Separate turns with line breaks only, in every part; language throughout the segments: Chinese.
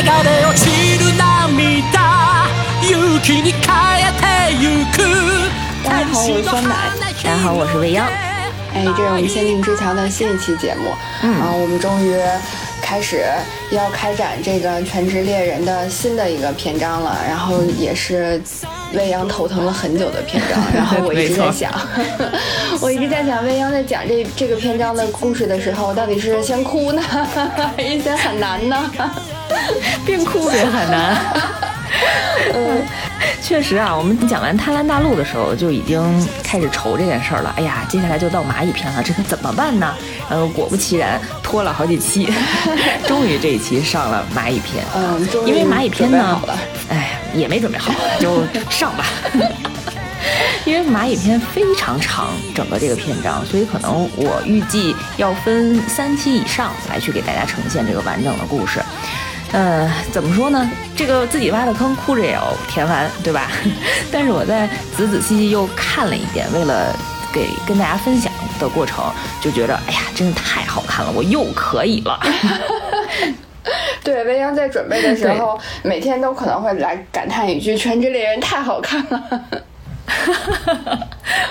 れ落ちる涙勇気に変えてゆく
大家好，我是酸奶。
大家好，我是未央。
哎，这是我们限定之桥的新一期节目，嗯，啊，我们终于开始要开展这个《全职猎人》的新的一个篇章了，然后也是未央头疼了很久的篇章，然后我一直在想，我一直在想，未央在讲这这个篇章的故事的时候，到底是先哭呢，还是先很难呢？
边哭边很难。嗯，确实啊，我们讲完贪婪大陆的时候就已经开始愁这件事儿了。哎呀，接下来就到蚂蚁篇了，这可怎么办呢？然后果不其然，拖了好几期，终于这一期上了蚂蚁篇。
嗯，
因为蚂蚁篇呢，
哎，
也没准备好，就上吧。因为蚂蚁篇非常长，整个这个篇章，所以可能我预计要分三期以上来去给大家呈现这个完整的故事。呃，怎么说呢？这个自己挖的坑，哭着也要填完，对吧？但是我在仔仔细细又看了一遍，为了给跟大家分享的过程，就觉得，哎呀，真的太好看了，我又可以了。
对，未央在准备的时候，每天都可能会来感叹一句：“全职猎人太好看了。”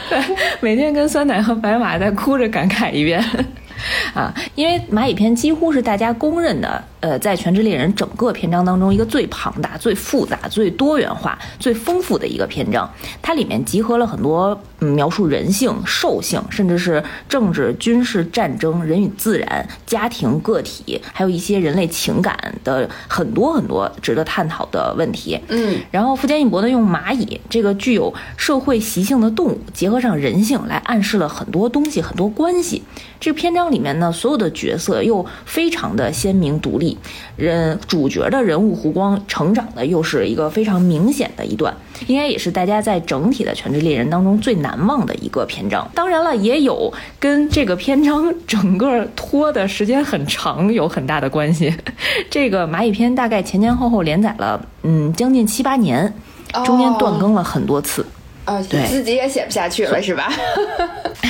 对，每天跟酸奶和白马在哭着感慨一遍。啊，因为蚂蚁篇几乎是大家公认的，呃，在《全职猎人》整个篇章当中一个最庞大、最复杂、最多元化、最丰富的一个篇章。它里面集合了很多描述人性、兽性，甚至是政治、军事、战争、人与自然、家庭、个体，还有一些人类情感的很多很多值得探讨的问题。
嗯，
然后富坚义博呢，用蚂蚁这个具有社会习性的动物，结合上人性，来暗示了很多东西、很多关系。这个篇章里面呢，所有的角色又非常的鲜明独立，人主角的人物弧光成长的又是一个非常明显的一段，应该也是大家在整体的《全职猎人》当中最难忘的一个篇章。当然了，也有跟这个篇章整个拖的时间很长有很大的关系。这个蚂蚁篇大概前前后后连载了嗯将近七八年，中间断更了很多次。
啊，自己也写不下去了是吧？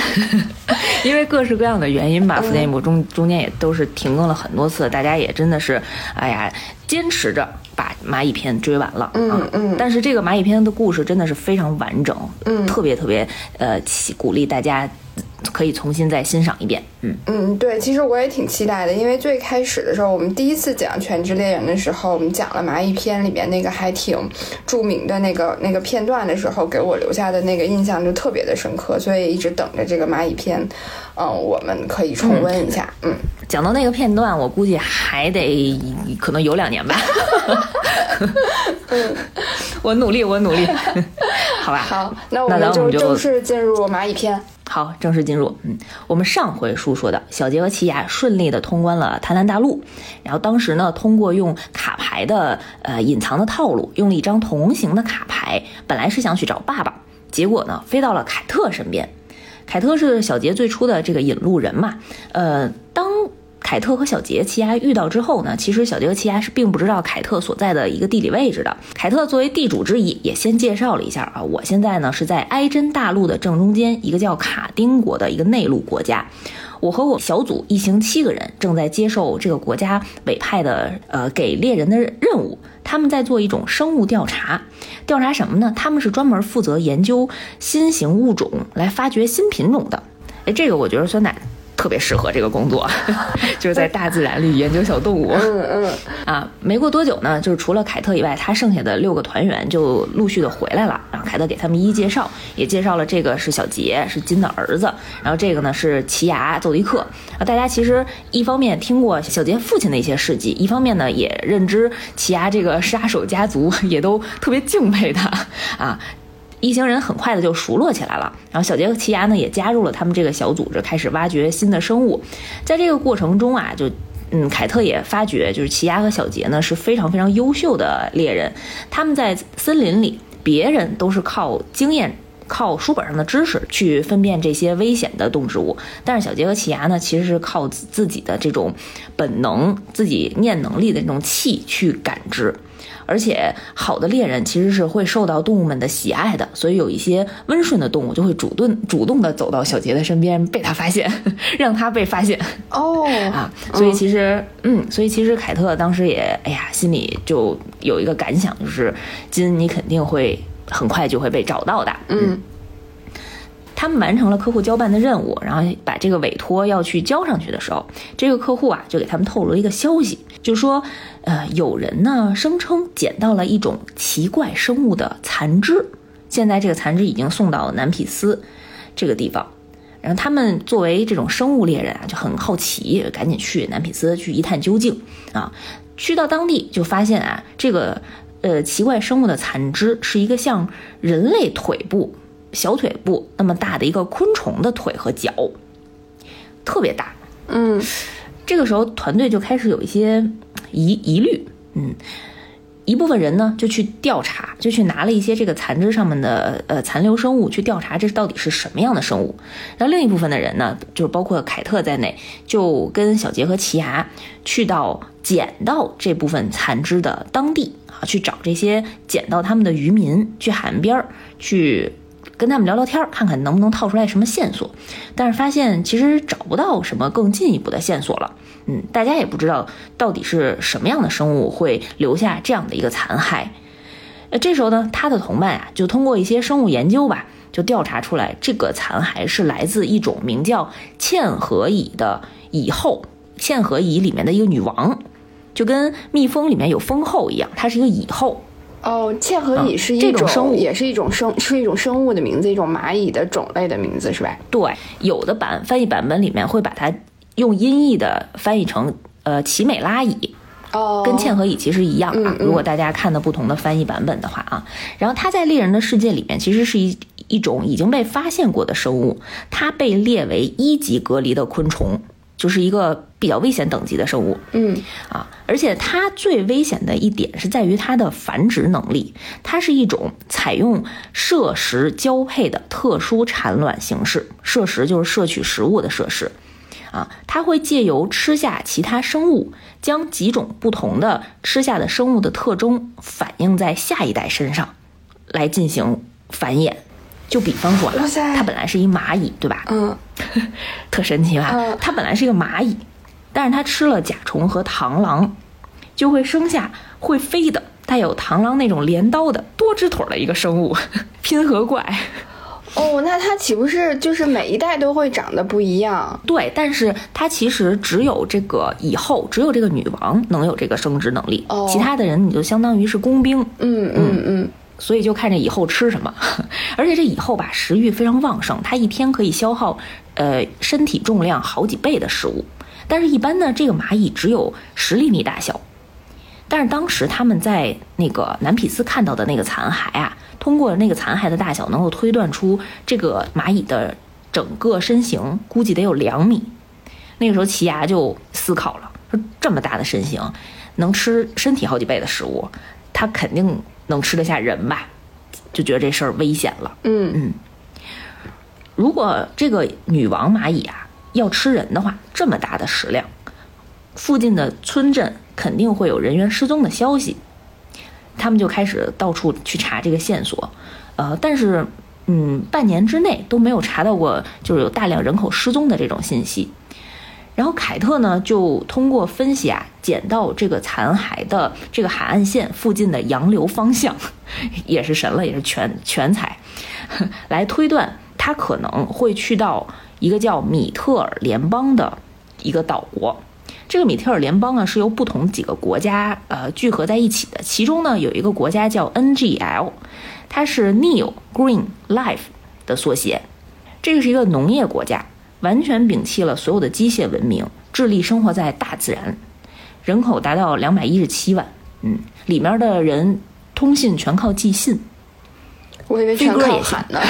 因为各式各样的原因吧，福建一部中中间也都是停更了很多次，大家也真的是，哎呀，坚持着把蚂蚁篇追完了。
嗯嗯。
但是这个蚂蚁篇的故事真的是非常完整，
嗯，
特别特别呃，鼓励大家。可以重新再欣赏一遍，嗯。
嗯，对，其实我也挺期待的，因为最开始的时候，我们第一次讲《全职猎人》的时候，我们讲了蚂蚁篇里面那个还挺著名的那个那个片段的时候，给我留下的那个印象就特别的深刻，所以一直等着这个蚂蚁篇，嗯，我们可以重温一下，嗯，
讲到那个片段，我估计还得可能有两年吧，
嗯，
我努力，我努力，好吧，
好，那我们就正式进入蚂蚁篇。
好，正式进入。嗯，我们上回书说的小杰和奇亚顺利的通关了贪婪大陆，然后当时呢，通过用卡牌的呃隐藏的套路，用了一张同行的卡牌，本来是想去找爸爸，结果呢，飞到了凯特身边。凯特是小杰最初的这个引路人嘛，呃，当。凯特和小杰、奇亚遇到之后呢，其实小杰和奇亚是并不知道凯特所在的一个地理位置的。凯特作为地主之一，也先介绍了一下啊，我现在呢是在埃真大陆的正中间，一个叫卡丁国的一个内陆国家。我和我小组一行七个人正在接受这个国家委派的呃给猎人的任务，他们在做一种生物调查，调查什么呢？他们是专门负责研究新型物种，来发掘新品种的。哎，这个我觉得酸奶。特别适合这个工作，就是在大自然里研究小动物。
嗯嗯
啊，没过多久呢，就是除了凯特以外，他剩下的六个团员就陆续的回来了。然后凯特给他们一一介绍，也介绍了这个是小杰，是金的儿子。然后这个呢是奇牙奏迪克。啊，大家其实一方面听过小杰父亲的一些事迹，一方面呢也认知奇牙这个杀手家族，也都特别敬佩他啊。一行人很快的就熟络起来了，然后小杰和奇牙呢也加入了他们这个小组织，开始挖掘新的生物。在这个过程中啊，就嗯，凯特也发觉，就是奇牙和小杰呢是非常非常优秀的猎人。他们在森林里，别人都是靠经验靠书本上的知识去分辨这些危险的动植物，但是小杰和奇牙呢，其实是靠自自己的这种本能、自己念能力的这种气去感知。而且，好的猎人其实是会受到动物们的喜爱的，所以有一些温顺的动物就会主动主动的走到小杰的身边，被他发现，让他被发现。
哦
啊，所以其实，嗯，所以其实凯特当时也，哎呀，心里就有一个感想，就是金，你肯定会很快就会被找到的。
嗯，
他们完成了客户交办的任务，然后把这个委托要去交上去的时候，这个客户啊就给他们透露了一个消息，就说，呃，有人呢声称捡到了一种奇怪生物的残肢，现在这个残肢已经送到南匹斯这个地方。然后他们作为这种生物猎人啊，就很好奇，赶紧去南匹斯去一探究竟啊。去到当地就发现啊，这个呃奇怪生物的残肢是一个像人类腿部、小腿部那么大的一个昆虫的腿和脚，特别大。
嗯
这个时候团队就开始有一些疑疑虑，嗯。一部分人呢就去调查，就去拿了一些这个残肢上面的呃残留生物去调查，这到底是什么样的生物。然后另一部分的人呢，就是包括凯特在内，就跟小杰和奇牙去到捡到这部分残肢的当地啊，去找这些捡到他们的渔民，去海岸边儿去跟他们聊聊天，看看能不能套出来什么线索。但是发现其实找不到什么更进一步的线索了。嗯，大家也不知道到底是什么样的生物会留下这样的一个残骸。呃，这时候呢，他的同伴啊，就通过一些生物研究吧，就调查出来，这个残骸是来自一种名叫嵌合蚁的蚁后。嵌合蚁里面的一个女王，就跟蜜蜂里面有蜂后一样，它是一个蚁后。
哦，嵌合蚁是一
这种生物
也是一种生，是一种生物的名字，一种蚂蚁的种类的名字，是吧？
对，有的版翻译版本里面会把它用音译的翻译成呃奇美拉蚁。
哦，
跟嵌合蚁其实一样啊如果大家看的不同的翻译版本的话啊，然后它在猎人的世界里面其实是一一种已经被发现过的生物，它被列为一级隔离的昆虫，就是一个比较危险等级的生物
嗯
啊。而且它最危险的一点是在于它的繁殖能力，它是一种采用摄食交配的特殊产卵形式，摄食就是摄取食物的摄食。啊，它会借由吃下其他生物，将几种不同的吃下的生物的特征反映在下一代身上，来进行繁衍。就比方说它本来是一蚂蚁，对吧？
嗯
特神奇吧
嗯？
它本来是一个蚂蚁，但是它吃了甲虫和螳螂，就会生下会飞的、带有螳螂那种镰刀的多只腿儿的一个生物—— 拼合怪。
哦，那它岂不是就是每一代都会长得不一样？
对，但是它其实只有这个以后，只有这个女王能有这个生殖能力，
哦
其他的人你就相当于是工兵，
嗯嗯嗯，
所以就看这以后吃什么。而且这以后吧，食欲非常旺盛，它一天可以消耗呃身体重量好几倍的食物。但是，一般呢，这个蚂蚁只有十厘米大小。但是当时他们在那个南匹斯看到的那个残骸啊，通过那个残骸的大小，能够推断出这个蚂蚁的整个身形估计得有两米。那个时候，奇牙就思考了，说这么大的身形，能吃身体好几倍的食物，它肯定能吃得下人吧？就觉得这事儿危险了。
嗯
如果这个女王蚂蚁啊要吃人的话，这么大的食量，附近的村镇肯定会有人员失踪的消息。他们就开始到处去查这个线索，呃，但是嗯，半年之内都没有查到过，就是有大量人口失踪的这种信息。然后凯特呢，就通过分析啊，捡到这个残骸的这个海岸线附近的洋流方向，也是神了，也是全全才，来推断他可能会去到一个叫米特尔联邦的一个岛国。这个米特尔联邦呢是由不同几个国家呃聚合在一起的，其中呢有一个国家叫 NGL，它是 Neil Green Life 的缩写。这个是一个农业国家，完全摒弃了所有的机械文明，致力生活在大自然，人口达到两百一十七万。嗯，里面的人通信全靠寄信，
我以为全靠喊呢。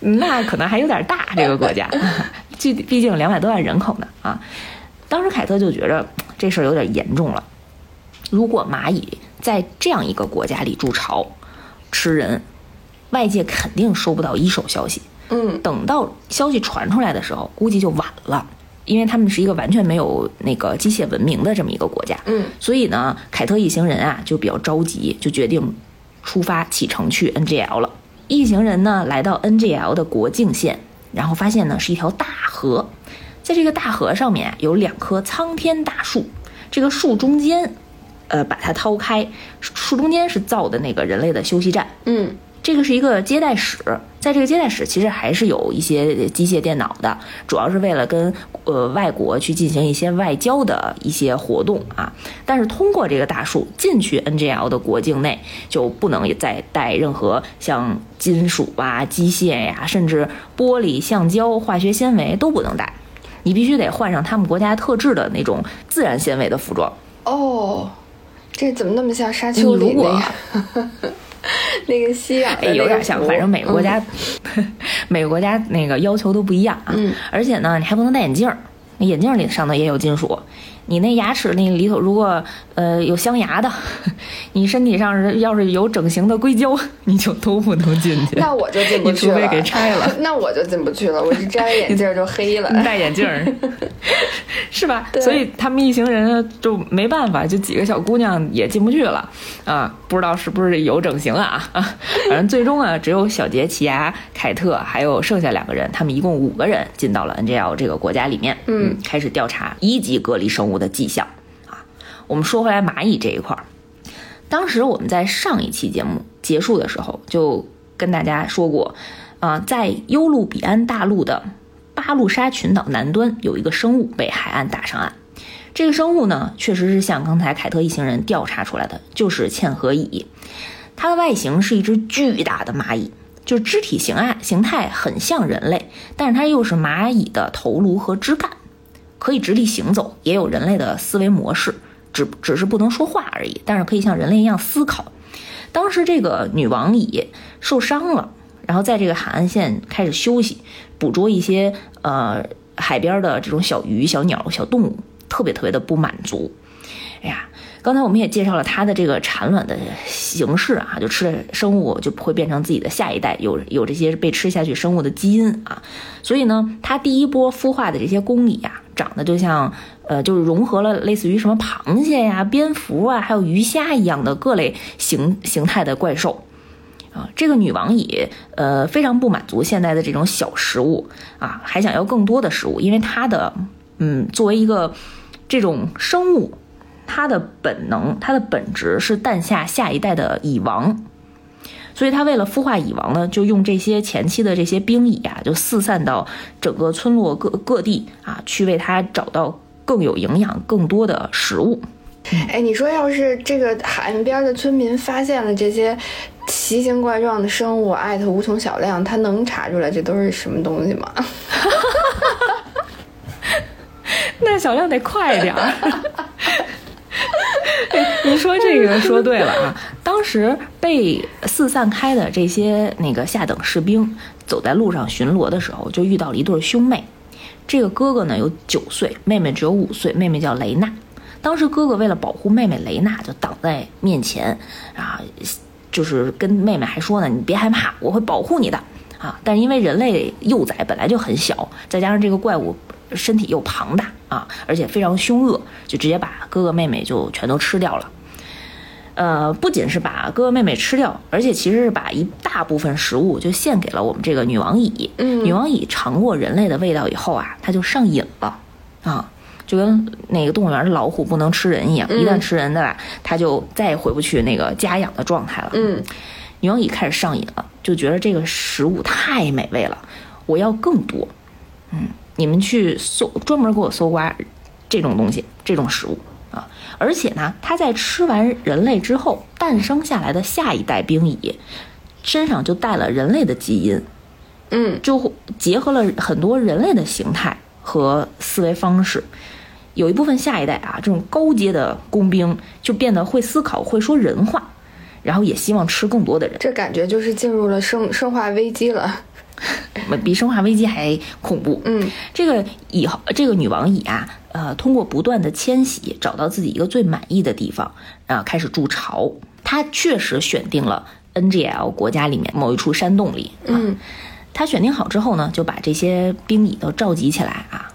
那可能还有点大，这个国家，毕毕竟两百多万人口呢啊。当时凯特就觉着这事儿有点严重了。如果蚂蚁在这样一个国家里筑巢、吃人，外界肯定收不到一手消息。
嗯，
等到消息传出来的时候，估计就晚了，因为他们是一个完全没有那个机械文明的这么一个国家。
嗯，
所以呢，凯特一行人啊就比较着急，就决定出发启程去 NGL 了。一行人呢来到 NGL 的国境线，然后发现呢是一条大河，在这个大河上面有两棵苍天大树，这个树中间，呃，把它掏开，树中间是造的那个人类的休息站。
嗯，
这个是一个接待室，在这个接待室其实还是有一些机械电脑的，主要是为了跟呃外国去进行一些外交的一些活动啊。但是通过这个大树进去 NGL 的国境内，就不能再带任何像金属啊、机械呀、甚至玻璃、橡胶、化学纤维都不能带，你必须得换上他们国家特制的那种自然纤维的服装。
哦，这怎么那么像沙丘里
如果
那个 那个吸氧的
哎，有点像，反正每个国家，每个国家那个要求都不一样啊。
嗯
而且呢，你还不能戴眼镜儿，那眼镜儿里上头也有金属。你那牙齿那里头如果呃有镶牙的，你身体上是要是有整形的硅胶，你就都不能进去。
那我就进不去了。
除非给拆了。
那我就进不去了，我一摘了眼镜儿就黑了。
戴眼镜儿，是吧？
对
所以他们一行人就没办法，就几个小姑娘也进不去了啊！不知道是不是有整形啊？啊，反正最终啊，只有小杰、奇亚、凯特还有剩下两个人，他们一共五个人进到了 NGL 这个国家里面，
嗯，
开始调查一级隔离生物的迹象啊。我们说回来蚂蚁这一块儿，当时我们在上一期节目结束的时候就跟大家说过，啊、在优路比安大陆的巴路沙群岛南端有一个生物被海岸打上岸。这个生物呢，确实是像刚才凯特一行人调查出来的，就是嵌合蚁。它的外形是一只巨大的蚂蚁，就是肢体形啊形态很像人类，但是它又是蚂蚁的头颅和枝干，可以直立行走，也有人类的思维模式，只只是不能说话而已，但是可以像人类一样思考。当时这个女王蚁受伤了，然后在这个海岸线开始休息，捕捉一些呃海边的这种小鱼、小鸟、小动物，特别特别的不满足。哎呀，刚才我们也介绍了它的这个产卵的形式啊，就吃的生物就会变成自己的下一代，有有这些被吃下去生物的基因啊，所以呢，它第一波孵化的这些公蚁啊，长得就像呃，就是融合了类似于什么螃蟹呀、蝙蝠啊，还有鱼虾一样的各类形形态的怪兽。啊，这个女王蚁呃非常不满足现在的这种小食物啊，还想要更多的食物，因为它的嗯作为一个这种生物，它的本能、它的本质是诞下下一代的蚁王，所以他为了孵化蚁王呢，就用这些前期的这些兵蚁啊，就四散到整个村落各各地啊，去为它找到更有营养、更多的食物。
哎，你说要是这个海岸边的村民发现了这些奇形怪状的生物，艾特无穷小亮，他能查出来这都是什么东西吗？
那小亮得快点儿。你说这个说对了啊！当时被四散开的这些那个下等士兵，走在路上巡逻的时候，就遇到了一对兄妹。这个哥哥呢有九岁，妹妹只有五岁，妹妹叫雷娜。当时哥哥为了保护妹妹雷娜，就挡在面前啊，就是跟妹妹还说呢：“你别害怕，我会保护你的啊！”但是因为人类幼崽本来就很小，再加上这个怪物身体又庞大啊，而且非常凶恶，就直接把哥哥妹妹就全都吃掉了。呃，不仅是把哥哥妹妹吃掉，而且其实是把一大部分食物就献给了我们这个女王蚁。
嗯
女王蚁尝过人类的味道以后啊，它就上瘾了啊，就跟那个动物园的老虎不能吃人一样，一旦吃人的吧，它就再也回不去那个家养的状态了。
嗯，
女王蚁开始上瘾了，就觉得这个食物太美味了，我要更多。嗯，你们去搜，专门给我搜刮这种东西，这种食物啊！而且呢，它在吃完人类之后，诞生下来的下一代兵蚁身上就带了人类的基因，
嗯，
就结合了很多人类的形态和思维方式。有一部分下一代啊，这种高阶的工兵就变得会思考、会说人话，然后也希望吃更多的人。
这感觉就是进入了生生化危机了。
比生化危机还恐怖。
嗯，
这个蚁后，这个女王蚁啊，呃，通过不断的迁徙，找到自己一个最满意的地方，啊、开始筑巢。她确实选定了 NGL 国家里面某一处山洞里。
嗯，
它选定好之后呢，就把这些兵蚁都召集起来啊。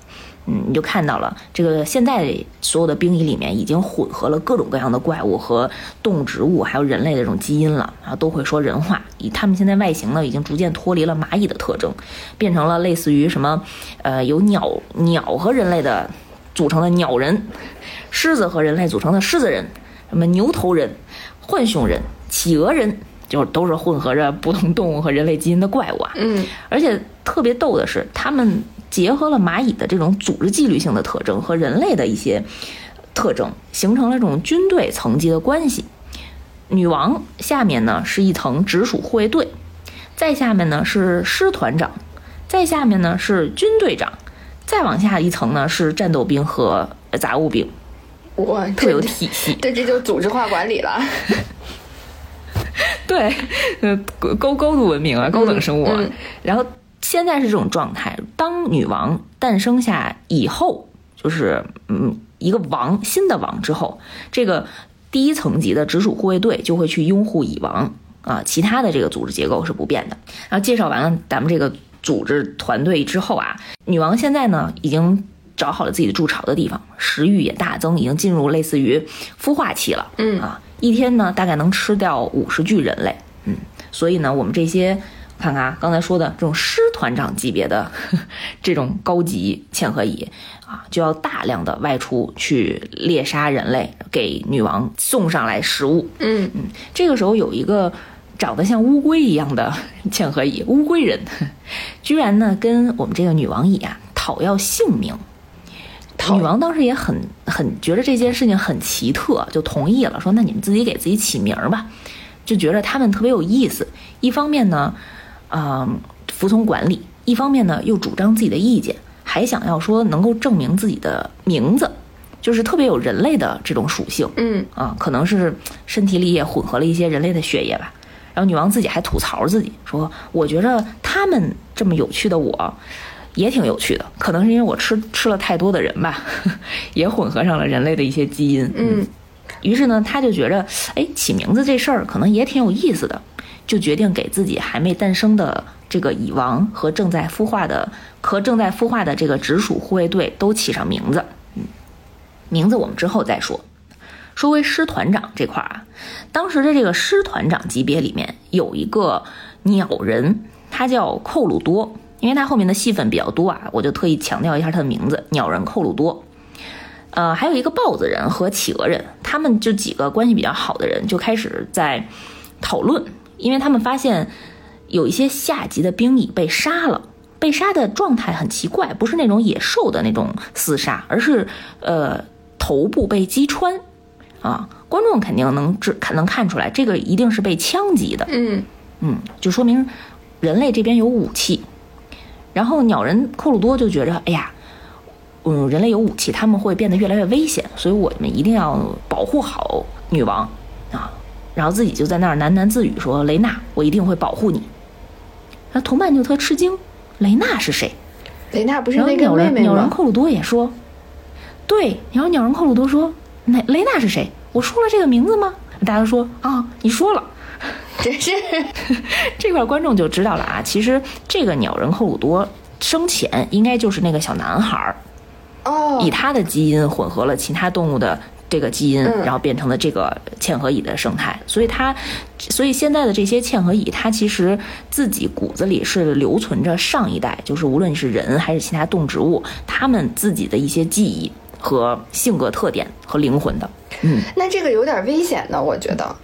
嗯，你就看到了这个现在所有的兵蚁里面已经混合了各种各样的怪物和动植物，还有人类的这种基因了，然后都会说人话。以他们现在外形呢，已经逐渐脱离了蚂蚁的特征，变成了类似于什么，呃，有鸟鸟和人类的组成的鸟人，狮子和人类组成的狮子人，什么牛头人、浣熊人、企鹅人，就是都是混合着不同动物和人类基因的怪物啊。
嗯，
而且特别逗的是，他们结合了蚂蚁的这种组织纪律性的特征和人类的一些特征，形成了这种军队层级的关系。女王下面呢是一层直属护卫队，再下面呢是师团长，再下面呢是军队长，再往下一层呢是战斗兵和杂物兵，
哇
特有体系。
对，这就组织化管理了。
对，呃，高高度文明啊，高等生物啊。
嗯
然后现在是这种状态，当女王诞生下以后，就是嗯一个王新的王之后，这个第一层级的直属护卫队就会去拥护蚁王啊，其他的这个组织结构是不变的。然后介绍完了咱们这个组织团队之后啊，女王现在呢已经。找好了自己的筑巢的地方，食欲也大增，已经进入类似于孵化期了。
嗯
啊，一天呢大概能吃掉五十具人类。嗯，所以呢，我们这些看看啊，刚才说的这种师团长级别的呵 呵这种高级嵌合蚁啊，就要大量的外出去猎杀人类，给女王送上来食物。
嗯
嗯，这个时候有一个长得像乌龟一样的 嵌合蚁，乌龟人，居然呢跟我们这个女王蚁啊讨要性命。
讨
女王当时也很很觉得这件事情很奇特，就同意了，说那你们自己给自己起名儿吧，就觉得他们特别有意思。一方面呢，嗯、服从管理；一方面呢，又主张自己的意见，还想要说能够证明自己的名字，就是特别有人类的这种属性。
嗯
啊，可能是身体里也混合了一些人类的血液吧。然后女王自己还吐槽自己说：“我觉着他们这么有趣的我，也挺有趣的。可能是因为我吃吃了太多的人吧，也混合上了人类的一些基因。”
嗯，
于是呢，他就觉着，哎，起名字这事儿可能也挺有意思的，就决定给自己还没诞生的这个蚁王和正在孵化的和正在孵化的这个直属护卫队都起上名字。嗯，名字我们之后再说。说回师团长这块儿啊，当时的这个师团长级别里面有一个鸟人，他叫寇鲁多，因为他后面的戏份比较多啊，我就特意强调一下他的名字，鸟人寇鲁多。呃，还有一个豹子人和企鹅人，他们就几个关系比较好的人就开始在讨论，因为他们发现有一些下级的兵蚁被杀了，被杀的状态很奇怪，不是那种野兽的那种厮杀，而是呃头部被击穿，啊，观众肯定能知看能看出来，这个一定是被枪击的，
嗯
嗯，就说明人类这边有武器。然后鸟人寇鲁多就觉着，哎呀，嗯，人类有武器，他们会变得越来越危险，所以我们一定要保护好女王啊。然后自己就在那儿喃喃自语说：“雷娜，我一定会保护你。”那同伴就特吃惊，雷娜是谁？
雷娜不是那个妹妹
鸟人鸟人
吗？
寇鲁多也说，对，然后鸟人寇鲁多说，那雷娜是谁？我说了这个名字吗？大家都说啊，你说了。
真是
这块观众就知道了啊，其实这个鸟人克鲁多生前应该就是那个小男孩儿，
哦
以，他的基因混合了其他动物的这个基因，
嗯
然后变成了这个嵌合蚁的生态。所以它，所以现在的这些嵌合蚁，它其实自己骨子里是留存着上一代，就是无论是人还是其他动植物，它们自己的一些记忆和性格特点和灵魂的。嗯，
那这个有点危险呢，我觉得，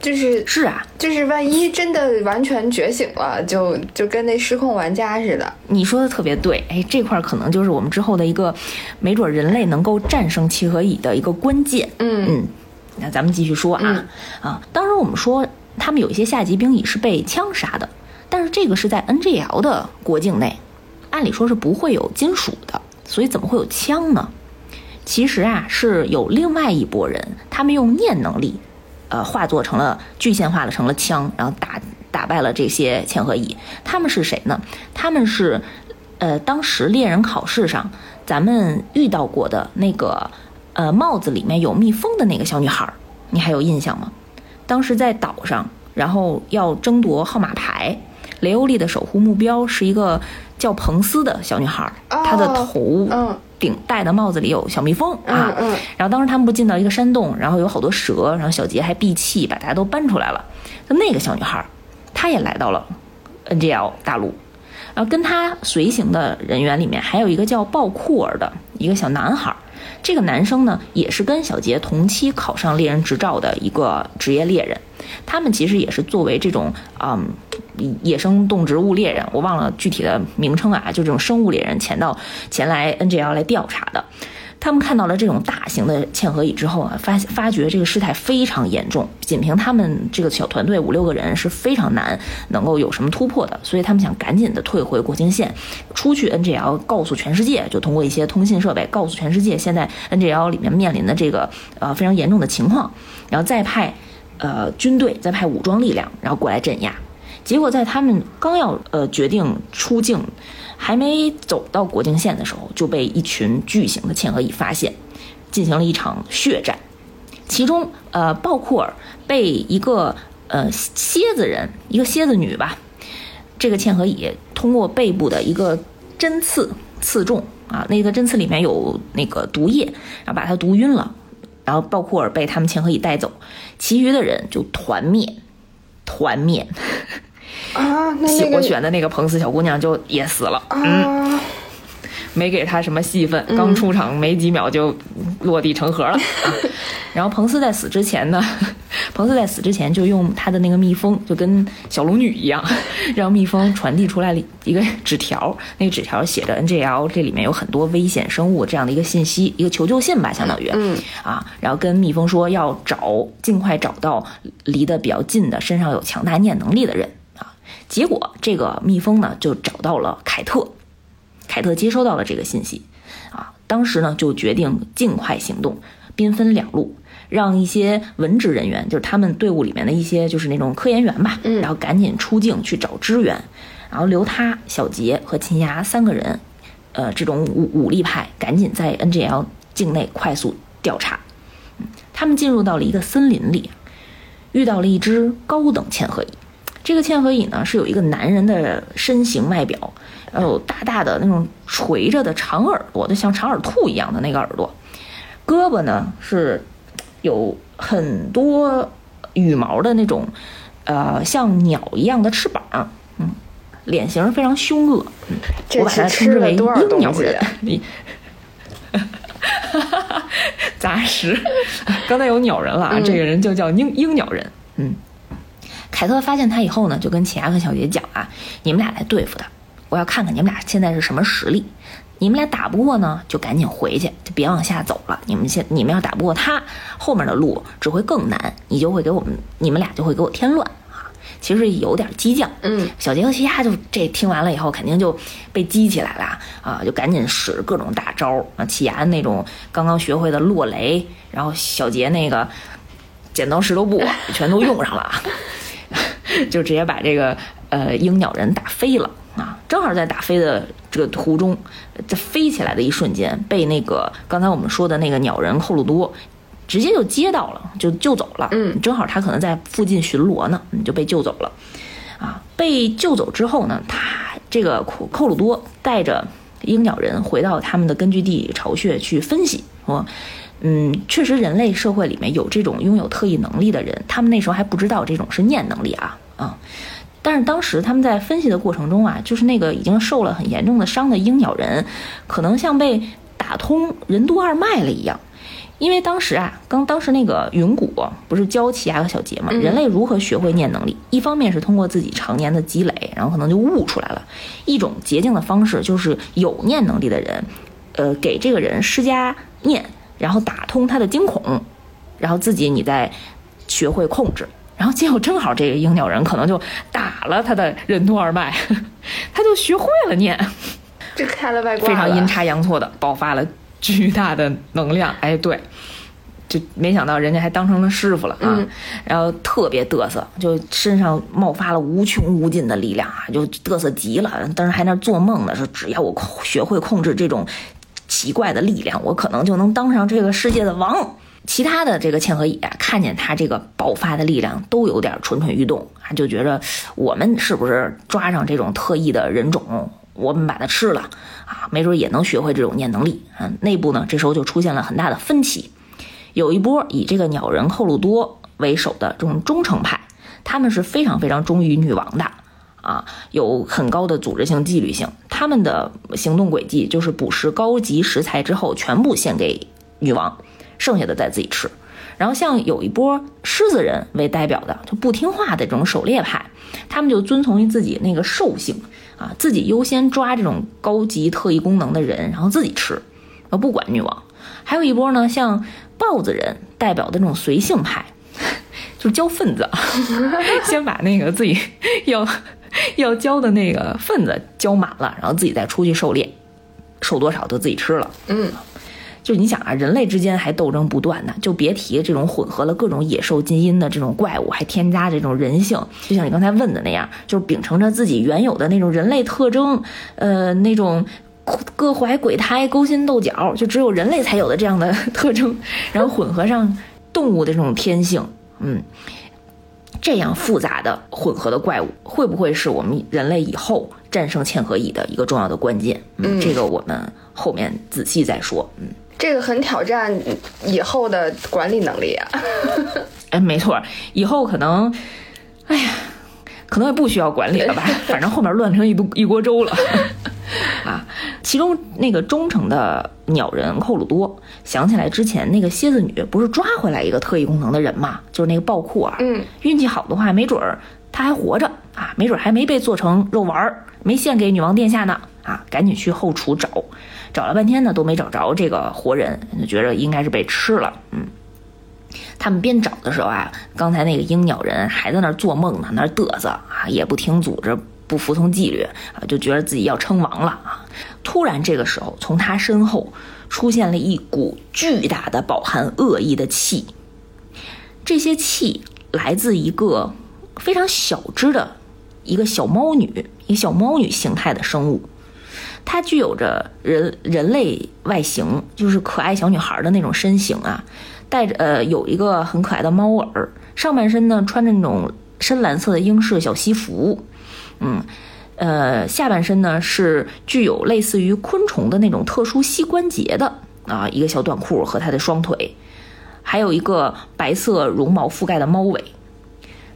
就是
是啊，
就是万一真的完全觉醒了，就就跟那失控玩家似的。
你说的特别对，哎，这块儿可能就是我们之后的一个，没准人类能够战胜七合蚁的一个关键。
嗯
嗯，那咱们继续说啊、
嗯
啊，当时我们说他们有一些下级兵蚁是被枪杀的，但是这个是在 NGL 的国境内，按理说是不会有金属的，所以怎么会有枪呢？其实啊，是有另外一拨人，他们用念能力，呃，化作成了具现化了成了枪，然后打打败了这些嵌合蚁。他们是谁呢？他们是，呃，当时猎人考试上咱们遇到过的那个，呃，帽子里面有蜜蜂的那个小女孩儿，你还有印象吗？当时在岛上然后要争夺号码牌。雷欧利的守护目标是一个叫彭斯的小女孩，她的头顶戴的帽子里有小蜜蜂啊。然后当时他们不进到一个山洞，然后有好多蛇，然后小杰还闭气把大家都搬出来了。就那个小女孩，她也来到了 NGL 大陆。然后跟他随行的人员里面还有一个叫鲍库尔的一个小男孩。这个男生呢，也是跟小杰同期考上猎人执照的一个职业猎人。他们其实也是作为这种嗯野生动植物猎人，我忘了具体的名称啊，就这种生物猎人前到前来 NGL 来调查的。他们看到了这种大型的嵌合蚁之后啊，发发觉这个事态非常严重，仅凭他们这个小团队五六个人是非常难能够有什么突破的，所以他们想赶紧的退回国境线，出去 NGL 告诉全世界，就通过一些通信设备告诉全世界现在 NGL 里面面临的这个呃非常严重的情况，然后再派呃军队，再派武装力量，然后过来镇压。结果在他们刚要呃决定出境。还没走到国境线的时候，就被一群巨型的嵌合蚁发现，进行了一场血战。其中，呃，鲍库尔被一个呃蝎子人，一个蝎子女吧，这个嵌合蚁通过背部的一个针刺刺中啊，那个针刺里面有那个毒液，然后把他毒晕了。然后鲍库尔被他们钱可以带走，其余的人就团灭，团灭。
啊，那
我选的那个彭斯小姑娘就也死了，嗯，没给他什么戏份，刚出场没几秒就落地成盒了。然后彭斯在死之前呢，彭斯在死之前就用他的那个蜜蜂，就跟小龙女一样，让蜜蜂传递出来了一个纸条，那个纸条写着 NGL 这里面有很多危险生物这样的一个信息，一个求救信吧，相当于，
嗯，
啊，然后跟蜜蜂说要找，尽快找到离得比较近的，身上有强大念能力的人。结果，这个蜜蜂呢就找到了凯特，凯特接收到了这个信息，啊，当时呢就决定尽快行动，兵分两路，让一些文职人员，就是他们队伍里面的一些就是那种科研员吧，然后赶紧出境去找支援，然后留他、小杰和秦牙三个人，呃，这种武武力派赶紧在 NGL 境内快速调查。他们进入到了一个森林里，遇到了一只高等嵌合蚁。这个嵌合蚁呢，是有一个男人的身形外表，有大大的那种垂着的长耳朵，就像长耳兔一样的那个耳朵，胳膊呢是有很多羽毛的那种，呃，像鸟一样的翅膀，嗯，脸型非常凶恶，嗯，我把它称之为鹰鸟人，你，杂食，刚才有鸟人了啊，这个人就叫鹰鹰鸟人，嗯。凯特发现他以后呢，就跟奇亚和小杰讲啊：“你们俩来对付他，我要看看你们俩现在是什么实力。你们俩打不过呢，就赶紧回去，就别往下走了。你们现你们要打不过他，后面的路只会更难，你就会给我们，你们俩就会给我添乱啊！其实有点激将。
嗯，
小杰和奇亚就这听完了以后，肯定就被激起来了啊，就赶紧使各种大招啊，奇亚那种刚刚学会的落雷，然后小杰那个剪刀石头布全都用上了。”就直接把这个呃鹰鸟人打飞了啊！正好在打飞的这个途中，在飞起来的一瞬间，被那个刚才我们说的那个鸟人寇鲁多直接就接到了，就救走了。
嗯，
正好他可能在附近巡逻呢，你就被救走了。啊，被救走之后呢，他这个寇寇鲁多带着鹰鸟人回到他们的根据地巢穴去分析说。嗯，确实，人类社会里面有这种拥有特异能力的人，他们那时候还不知道这种是念能力啊啊！但是当时他们在分析的过程中啊，就是那个已经受了很严重的伤的鹰鸟人，可能像被打通任督二脉了一样，因为当时啊，刚当时那个云谷不是教奇亚和小杰嘛，人类如何学会念能力？一方面是通过自己常年的积累，然后可能就悟出来了；一种捷径的方式就是有念能力的人，呃，给这个人施加念。然后打通他的惊恐，然后自己你再学会控制，然后结果正好这个鹰鸟人可能就打了他的任督二脉，他就学会了念，
这开了外挂，
非常阴差阳错的爆发了巨大的能量。哎，对，就没想到人家还当成了师傅了啊，然后特别嘚瑟，就身上冒发了无穷无尽的力量啊，就嘚瑟极了。当时还那做梦呢，说只要我学会控制这种。奇怪的力量，我可能就能当上这个世界的王其他的这个嵌合蚁啊，看见他这个爆发的力量，都有点蠢蠢欲动啊，就觉着我们是不是抓上这种特异的人种，我们把它吃了啊，没准也能学会这种念能力啊。内部呢，这时候就出现了很大的分歧，有一波以这个鸟人寇鲁多为首的这种忠诚派，他们是非常非常忠于女王的啊，有很高的组织性、纪律性，他们的行动轨迹就是捕食高级食材之后，全部献给女王。剩下的再自己吃，然后像有一波狮子人为代表的就不听话的这种狩猎派，他们就遵从于自己那个兽性啊，自己优先抓这种高级特异功能的人，然后自己吃，呃不管女王。还有一波呢，像豹子人代表的这种随性派，就是交份子，先把那个自己 要要交的那个份子交满了，然后自己再出去狩猎，狩多少都自己吃了。
嗯。
就你想啊，人类之间还斗争不断呢，就别提这种混合了各种野兽基因的这种怪物，还添加这种人性。就像你刚才问的那样，就是秉承着自己原有的那种人类特征，呃，那种各怀鬼胎、勾心斗角，就只有人类才有的这样的特征，然后混合上动物的这种天性，嗯，这样复杂的混合的怪物，会不会是我们人类以后战胜嵌合蚁的一个重要的关键？嗯，这个我们后面仔细再说。嗯。
这个很挑战以后的管理能力啊！
哎，没错，以后可能，哎呀，可能也不需要管理了吧？反正后面乱成一锅一锅粥了 啊！其中那个忠诚的鸟人寇鲁多想起来之前那个蝎子女不是抓回来一个特异功能的人嘛？就是那个暴库尔，
嗯，
运气好的话，没准儿他还活着啊，没准还没被做成肉丸儿，没献给女王殿下呢啊！赶紧去后厨找。找了半天呢，都没找着这个活人，就觉得应该是被吃了。嗯，他们边找的时候啊，刚才那个鹰鸟人还在那儿做梦呢，那儿嘚瑟啊，也不听组织，不服从纪律啊，就觉得自己要称王了啊。突然这个时候，从他身后出现了一股巨大的、饱含恶意的气，这些气来自一个非常小只的一个小猫女，一个小猫女形态的生物。它具有着人人类外形，就是可爱小女孩的那种身形啊，带着呃有一个很可爱的猫耳，上半身呢穿着那种深蓝色的英式小西服，嗯，呃下半身呢是具有类似于昆虫的那种特殊膝关节的啊一个小短裤和它的双腿，还有一个白色绒毛覆盖的猫尾，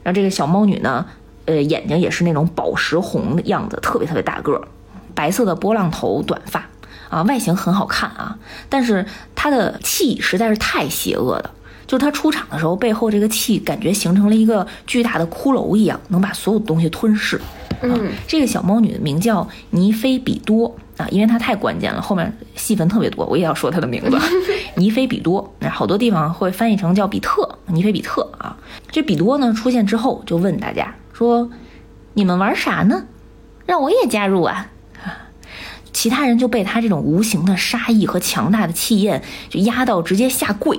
然后这个小猫女呢，呃眼睛也是那种宝石红的样子，特别特别大个儿。白色的波浪头短发，啊，外形很好看啊，但是他的气实在是太邪恶了。就是他出场的时候，背后这个气感觉形成了一个巨大的骷髅一样，能把所有东西吞噬。
嗯，
这个小猫女的名叫尼菲比多啊，因为她太关键了，后面戏份特别多，我也要说她的名字。尼菲比多，那好多地方会翻译成叫比特，尼菲比特啊。这比多呢出现之后，就问大家说：“你们玩啥呢？让我也加入啊！”其他人就被他这种无形的杀意和强大的气焰就压到直接下跪，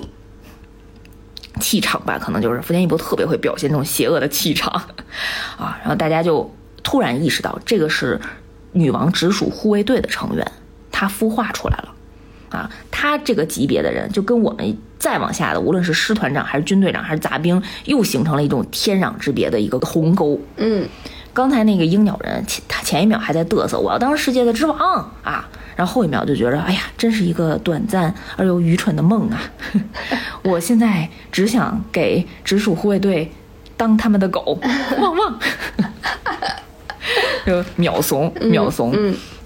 气场吧，可能就是福建一博特别会表现这种邪恶的气场 啊。然后大家就突然意识到，这个是女王直属护卫队的成员，他孵化出来了啊。他这个级别的人，就跟我们再往下的，无论是师团长还是军队长还是杂兵，又形成了一种天壤之别的一个鸿沟。
嗯。
刚才那个鹰鸟人，前他前一秒还在嘚瑟，我要当世界的之王啊，然后后一秒就觉得，哎呀，真是一个短暂而又愚蠢的梦啊！我现在只想给直属护卫队当他们的狗，汪汪！就秒怂，秒怂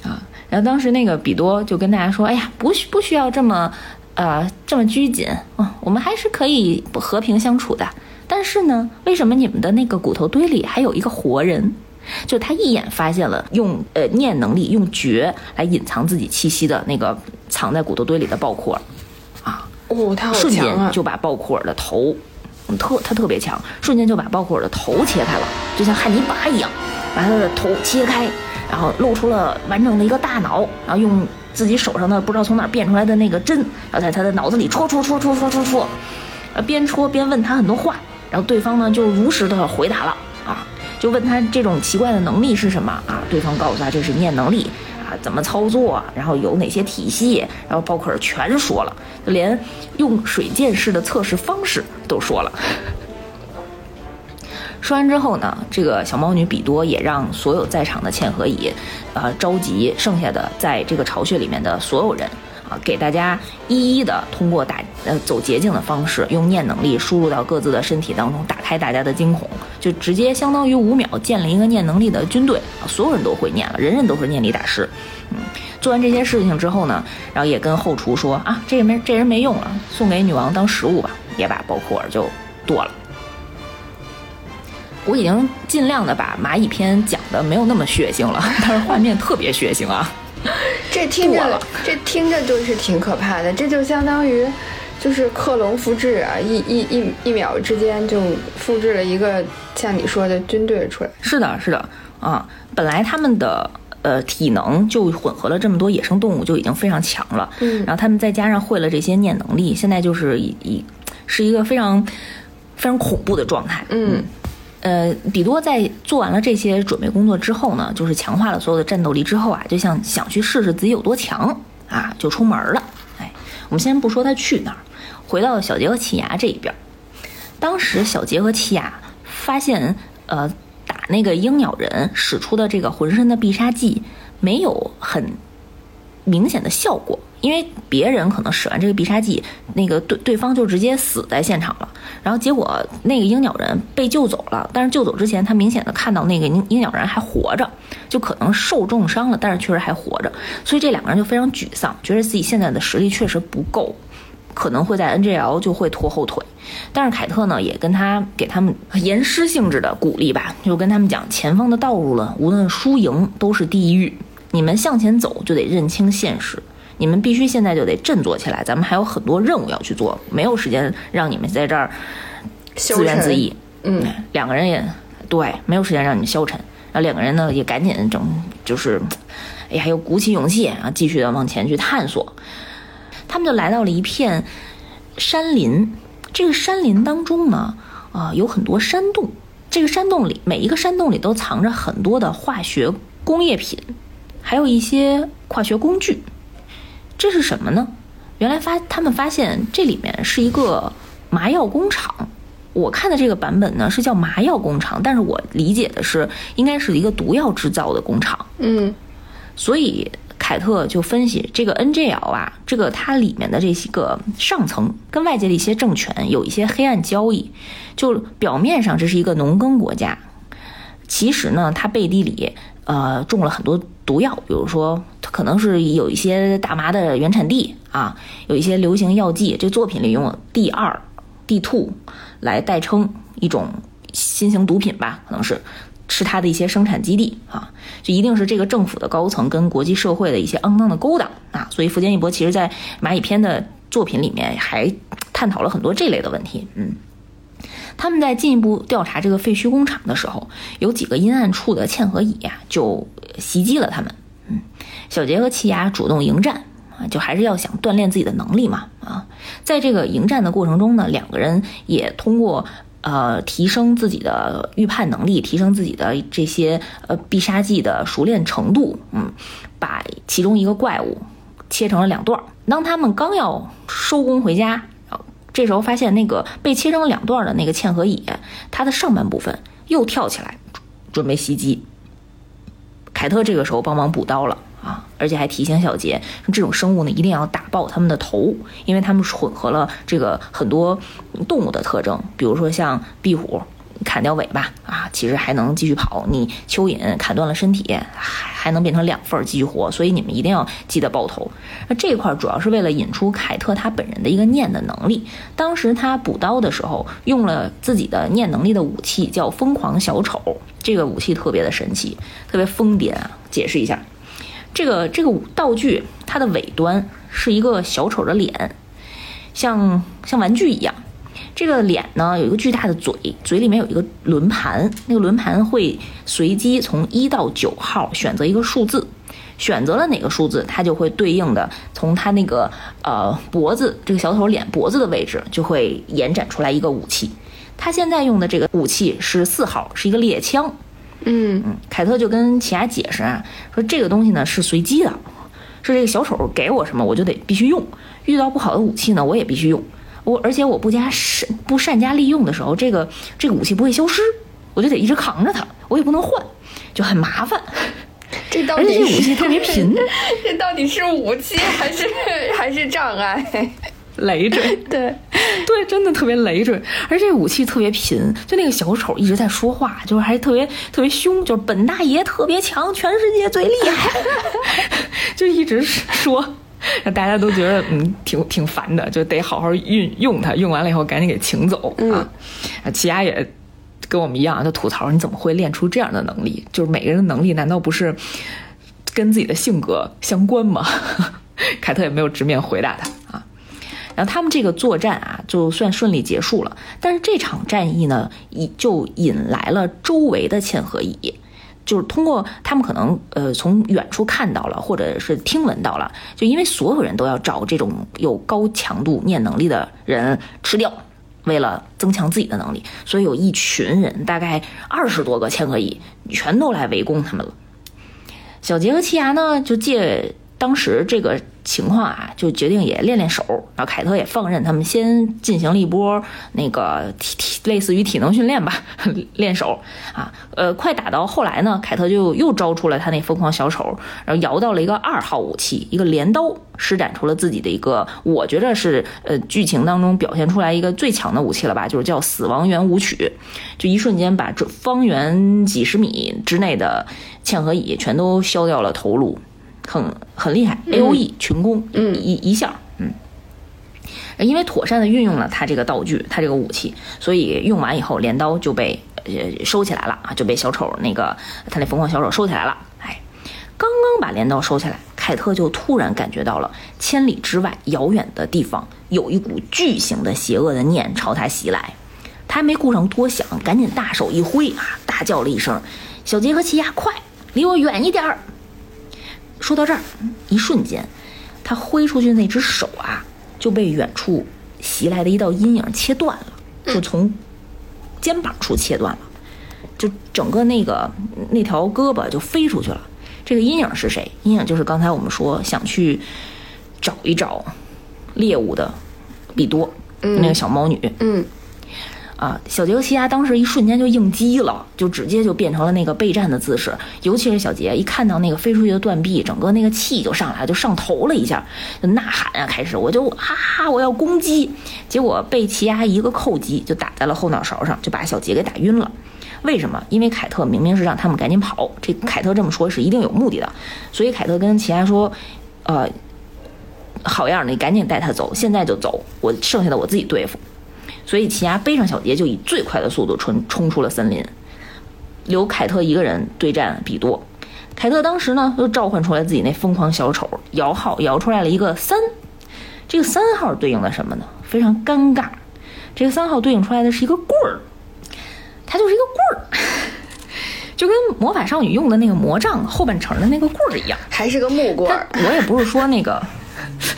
啊！然后当时那个比多就跟大家说，哎呀，不需不需要这么，呃，这么拘谨啊，我们还是可以和平相处的。但是呢，为什么你们的那个骨头堆里还有一个活人？就他一眼发现了用呃念能力用觉来隐藏自己气息的那个藏在骨头堆里的暴库尔，啊，
哦，他
瞬间就把暴库尔的头，特他特别强，瞬间就把暴库尔的头切开了，就像汉尼拔一样，把他的头切开，然后露出了完整的一个大脑，然后用自己手上的不知道从哪变出来的那个针，然后在他的脑子里戳戳戳戳戳戳戳，呃，边戳边问他很多话。然后对方呢就如实的回答了啊，就问他这种奇怪的能力是什么啊？对方告诉他这是念能力啊，怎么操作，然后有哪些体系，然后包括全说了，连用水剑式的测试方式都说了。说完之后呢，这个小猫女比多也让所有在场的嵌合蚁，呃，召集剩下的在这个巢穴里面的所有人啊，给大家一一的通过打呃走捷径的方式，用念能力输入到各自的身体当中，打开大家的惊恐，就直接相当于五秒建了一个念能力的军队啊，所有人都会念了，人人都是念力大师。嗯，做完这些事情之后呢，然后也跟后厨说啊，这没这人没用了，送给女王当食物吧，也把包库尔就剁了。我已经尽量的把蚂蚁篇讲的没有那么血腥了，但是画面特别血腥啊！
这听着这听着就是挺可怕的，这就相当于就是克隆复制啊，一一一一秒之间就复制了一个像你说的军队出来。
是的，是的啊，本来他们的呃体能就混合了这么多野生动物就已经非常强了，
嗯
然后他们再加上会了这些念能力，现在就是以以是一个非常非常恐怖的状态。
嗯
呃，比多在做完了这些准备工作之后呢，就是强化了所有的战斗力之后啊，就想想去试试自己有多强啊，就出门了。哎，我们先不说他去哪儿，回到小杰和奇牙这一边。当时小杰和奇亚发现，呃，打那个鹰鸟人使出的这个浑身的必杀技没有很明显的效果，因为别人可能使完这个必杀技，那个对对方就直接死在现场了。然后结果那个鹰鸟人被救走了，但是救走之前，他明显的看到那个鹰鹰鸟人还活着，就可能受重伤了，但是确实还活着。所以这两个人就非常沮丧，觉得自己现在的实力确实不够，可能会在 NGL 就会拖后腿。但是凯特呢，也跟他给他们严师性质的鼓励吧，就跟他们讲，前方的道路了，无论输赢都是地狱，你们向前走就得认清现实。你们必须现在就得振作起来，咱们还有很多任务要去做，没有时间让你们在这儿自怨自艾。
嗯，
两个人也对，没有时间让你们消沉。然后两个人呢也赶紧整，就是，哎呀，又鼓起勇气啊，继续的往前去探索。他们就来到了一片山林，这个山林当中呢，啊、有很多山洞。这个山洞里，每一个山洞里都藏着很多的化学工业品，还有一些化学工具。这是什么呢？原来发他们发现这里面是一个麻药工厂。我看的这个版本呢是叫麻药工厂，但是我理解的是应该是一个毒药制造的工厂。
嗯
所以凯特就分析这个 NGL 啊，这个它里面的这些个上层跟外界的一些政权有一些黑暗交易，就表面上这是一个农耕国家，其实呢，它背地里呃种了很多毒药，比如说它可能是有一些大麻的原产地啊，有一些流行药剂，这作品里用 D 二、D two 来代称一种新型毒品吧，可能是。是它的一些生产基地啊，就一定是这个政府的高层跟国际社会的一些肮脏的勾当啊，所以福建一博其实在蚂蚁篇的作品里面还探讨了很多这类的问题，嗯。他们在进一步调查这个废墟工厂的时候，有几个阴暗处的嵌合蚁呀、就袭击了他们。嗯，小杰和奇亚主动迎战啊，就还是要想锻炼自己的能力嘛啊。在这个迎战的过程中呢，两个人也通过呃提升自己的预判能力，提升自己的这些呃必杀技的熟练程度，嗯，把其中一个怪物切成了两段。当他们刚要收工回家，这时候发现那个被切成两段的那个嵌合蚁，它的上半部分又跳起来，准备袭击。凯特这个时候帮忙补刀了啊，而且还提醒小杰，这种生物呢一定要打爆他们的头，因为他们混合了这个很多动物的特征，比如说像壁虎。砍掉尾巴啊，其实还能继续跑。你蚯蚓砍断了身体，还还能变成两份继续活。所以你们一定要记得爆头。那这块主要是为了引出凯特他本人的一个念的能力。当时他补刀的时候，用了自己的念能力的武器，叫疯狂小丑。这个武器特别的神奇，特别疯癫啊！解释一下，这个这个道具它的尾端是一个小丑的脸，像像玩具一样。这个脸呢有一个巨大的嘴，嘴里面有一个轮盘，那个轮盘会随机从一到九号选择一个数字，选择了哪个数字，它就会对应的从它那个呃脖子这个小丑脸脖子的位置就会延展出来一个武器。他现在用的这个武器是四号，是一个猎枪。
嗯
嗯，凯特就跟奇亚解释啊，说这个东西呢是随机的，是这个小丑给我什么我就得必须用，遇到不好的武器呢我也必须用，我而且我不加善不善加利用的时候，这个这个武器不会消失，我就得一直扛着它，我也不能换，就很麻烦。
这到底
武器特别贫，
这到底是武器还是还是障碍？
累赘。
对，
对，真的特别累赘，而这武器特别贫，就那个小丑一直在说话，就是还特别特别凶，就是本大爷特别强，全世界最厉害，就一直说，让大家都觉得嗯挺挺烦的，就得好好运用它，用完了以后赶紧给请走啊。啊，奇亚也跟我们一样，就吐槽你怎么会练出这样的能力？就是每个人的能力难道不是跟自己的性格相关吗？凯特也没有直面回答他啊。然后他们这个作战啊，就算顺利结束了。但是这场战役呢，引就引来了周围的嵌合蚁，就是通过他们可能呃从远处看到了，或者是听闻到了，就因为所有人都要找这种有高强度念能力的人吃掉。为了增强自己的能力，所以有一群人，大概二十多个嵌合蚁，全都来围攻他们了。小杰和奇牙呢，就借当时这个情况啊，就决定也练练手。然后凯特也放任他们先进行了一波那个体体类似于体能训练吧，练手啊。呃，快打到后来呢，凯特就又招出了他那疯狂小丑，然后摇到了一个二号武器，一个镰刀，施展出了自己的一个，我觉得是呃剧情当中表现出来一个最强的武器了吧，就是叫死亡圆舞曲，就一瞬间把这方圆几十米之内的嵌合蚁全都削掉了头颅。很很厉害，A O E 群攻，
嗯
一一下，嗯，因为妥善的运用了他这个道具，他这个武器，所以用完以后，镰刀就被呃收起来了啊，就被小丑那个他那疯狂小丑收起来了。哎，刚刚把镰刀收起来，凯特就突然感觉到了千里之外遥远的地方有一股巨型的邪恶的念朝他袭来，他还没顾上多想，赶紧大手一挥啊，大叫了一声：“小杰和奇亚，快离我远一点儿！”说到这儿，一瞬间，他挥出去那只手啊，就被远处袭来的一道阴影切断了，就从肩膀处切断了，就整个那个那条胳膊就飞出去了。这个阴影是谁？阴影就是刚才我们说想去找一找猎物的比多，那个小猫女。
嗯
啊，小杰和奇亚当时一瞬间就应激了，就直接就变成了那个备战的姿势。尤其是小杰一看到那个飞出去的断臂，整个那个气就上来，就上头了一下，就呐喊啊，开始我就啊我要攻击，结果被奇亚一个扣击就打在了后脑勺上，就把小杰给打晕了。为什么？因为凯特明明是让他们赶紧跑，这凯特这么说是一定有目的的，所以凯特跟奇亚说，呃，好样的，你赶紧带他走，现在就走，我剩下的我自己对付。所以奇亚背上小杰就以最快的速度冲冲出了森林，留凯特一个人对战比多。凯特当时呢又召唤出来自己那疯狂小丑，摇号摇出来了一个三，这个三号对应的什么呢？非常尴尬，这个三号对应出来的是一个棍儿，它就是一个棍儿，就跟魔法少女用的那个魔杖后半程的那个棍儿一样。
还是个木棍儿。
我也不是说那个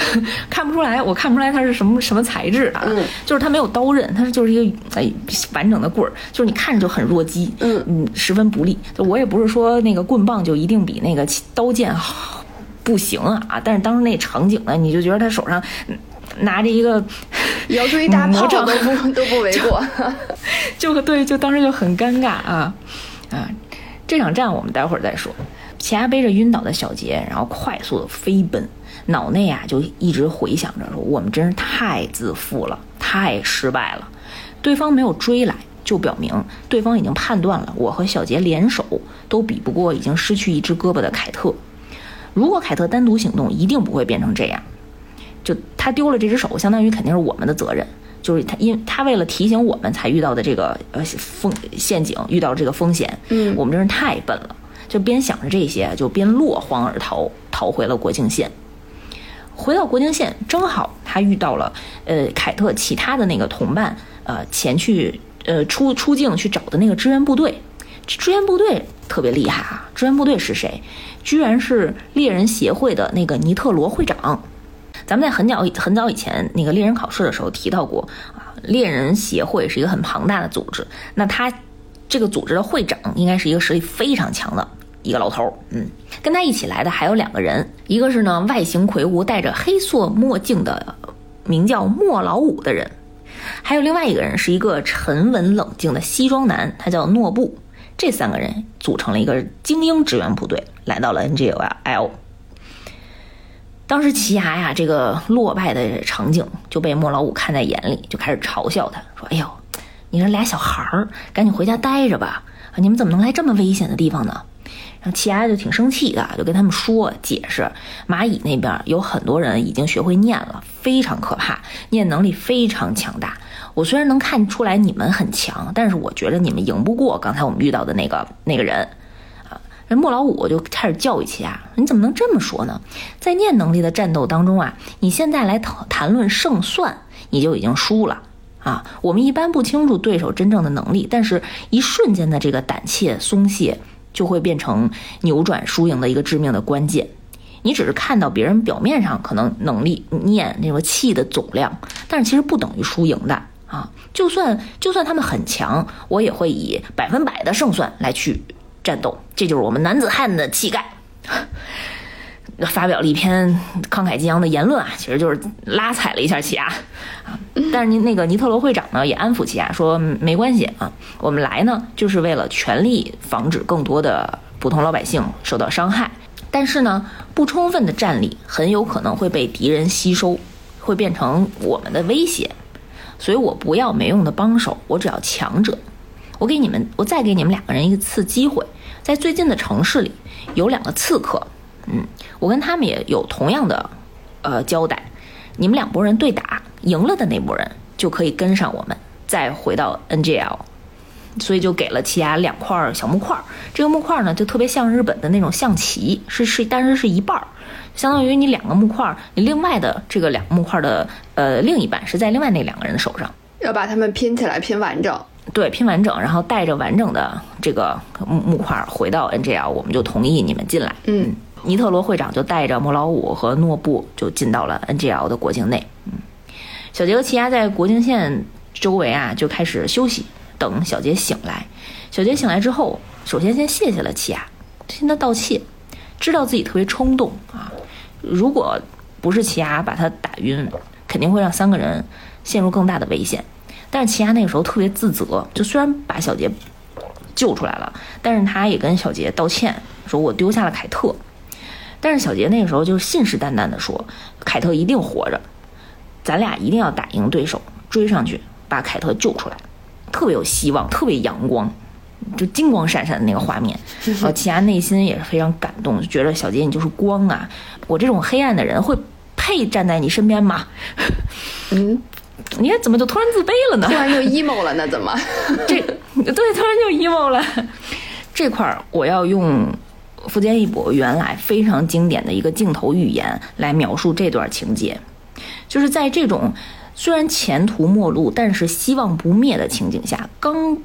看不出来，我看不出来它是什么什么材质啊，
嗯
就是它没有刀刃，它是就是一个哎完整的棍儿，就是你看着就很弱鸡，
嗯
十分不利。就我也不是说那个棍棒就一定比那个刀剑好，不行啊，但是当时那场景呢，你就觉得他手上嗯拿着一个
摇出一大炮都不都不为过。
就对，就当时就很尴尬啊啊！这场战我们待会儿再说。奇亚背着晕倒的小杰，然后快速的飞奔，脑内啊就一直回想着说：“我们真是太自负了，太失败了。”对方没有追来，就表明对方已经判断了我和小杰联手都比不过已经失去一只胳膊的凯特。如果凯特单独行动，一定不会变成这样。就他丢了这只手，相当于肯定是我们的责任。就是他，因为他为了提醒我们才遇到的这个呃风陷阱，遇到这个风险，
嗯
我们真是太笨了。就边想着这些，就边落荒而逃，逃回了国境线。回到国境线，正好他遇到了呃凯特其他的那个同伴，呃前去呃出出境去找的那个支援部队。这支援部队特别厉害啊！支援部队是谁？居然是猎人协会的那个尼特罗会长。咱们在很早很早以前那个猎人考试的时候提到过啊，猎人协会是一个很庞大的组织。那他这个组织的会长应该是一个实力非常强的一个老头儿，嗯，跟他一起来的还有两个人，一个是呢外形魁梧、戴着黑色墨镜的，名叫莫老五的人，还有另外一个人是一个沉稳冷静的西装男，他叫诺布。这三个人组成了一个精英支援部队，来到了 NGL。当时奇牙呀，这个落败的场景就被莫老五看在眼里，就开始嘲笑他，说：“哎呦。”你这俩小孩儿，赶紧回家待着吧！你们怎么能来这么危险的地方呢？然后齐牙就挺生气的，就跟他们说解释：蚂蚁那边有很多人已经学会念了，非常可怕，念能力非常强大。我虽然能看出来你们很强，但是我觉得你们赢不过刚才我们遇到的那个那个人。啊，这莫老五就开始教育齐牙：你怎么能这么说呢？在念能力的战斗当中啊，你现在来谈谈论胜算，你就已经输了。啊，我们一般不清楚对手真正的能力，但是一瞬间的这个胆怯松懈，就会变成扭转输赢的一个致命的关键。你只是看到别人表面上可能能力念那个气的总量，但是其实不等于输赢的啊。就算就算他们很强，我也会以百分百的胜算来去战斗，这就是我们男子汉的气概。发表了一篇慷慨激昂的言论啊，其实就是拉踩了一下奇亚啊。但是您那个尼特罗会长呢，也安抚奇亚说没关系啊，我们来呢就是为了全力防止更多的普通老百姓受到伤害。但是呢，不充分的战力很有可能会被敌人吸收，会变成我们的威胁。所以我不要没用的帮手，我只要强者。我给你们，我再给你们两个人一次机会，在最近的城市里有两个刺客。嗯，我跟他们也有同样的，呃，交代。你们两拨人对打，赢了的那拨人就可以跟上我们，再回到 NGL。所以就给了奇亚两块小木块。这个木块呢，就特别像日本的那种象棋，是是，但是是一半儿，相当于你两个木块，你另外的这个两个木块的呃另一半是在另外那两个人的手上，
要把它们拼起来拼完整。
对，拼完整，然后带着完整的这个木木块回到 NGL，我们就同意你们进来。
嗯。
尼特罗会长就带着莫老五和诺布就进到了 NGL 的国境内。嗯，小杰和奇亚在国境线周围啊就开始休息，等小杰醒来。小杰醒来之后，首先先谢谢了奇亚，向他道歉，知道自己特别冲动啊。如果不是奇亚把他打晕，肯定会让三个人陷入更大的危险。但是奇亚那个时候特别自责，就虽然把小杰救出来了，但是他也跟小杰道歉，说我丢下了凯特。但是小杰那个时候就信誓旦旦的说：“凯特一定活着，咱俩一定要打赢对手，追上去把凯特救出来，特别有希望，特别阳光，就金光闪闪的那个画面。然 后齐亚内心也是非常感动，就觉得小杰你就是光啊！我这种黑暗的人会配站在你身边吗？嗯，你看怎么就突然自卑了呢？
突然就 emo 了呢？怎么？
这对，突然就 emo 了。这块儿我要用。”福建一博原来非常经典的一个镜头语言来描述这段情节，就是在这种虽然前途末路，但是希望不灭的情景下，刚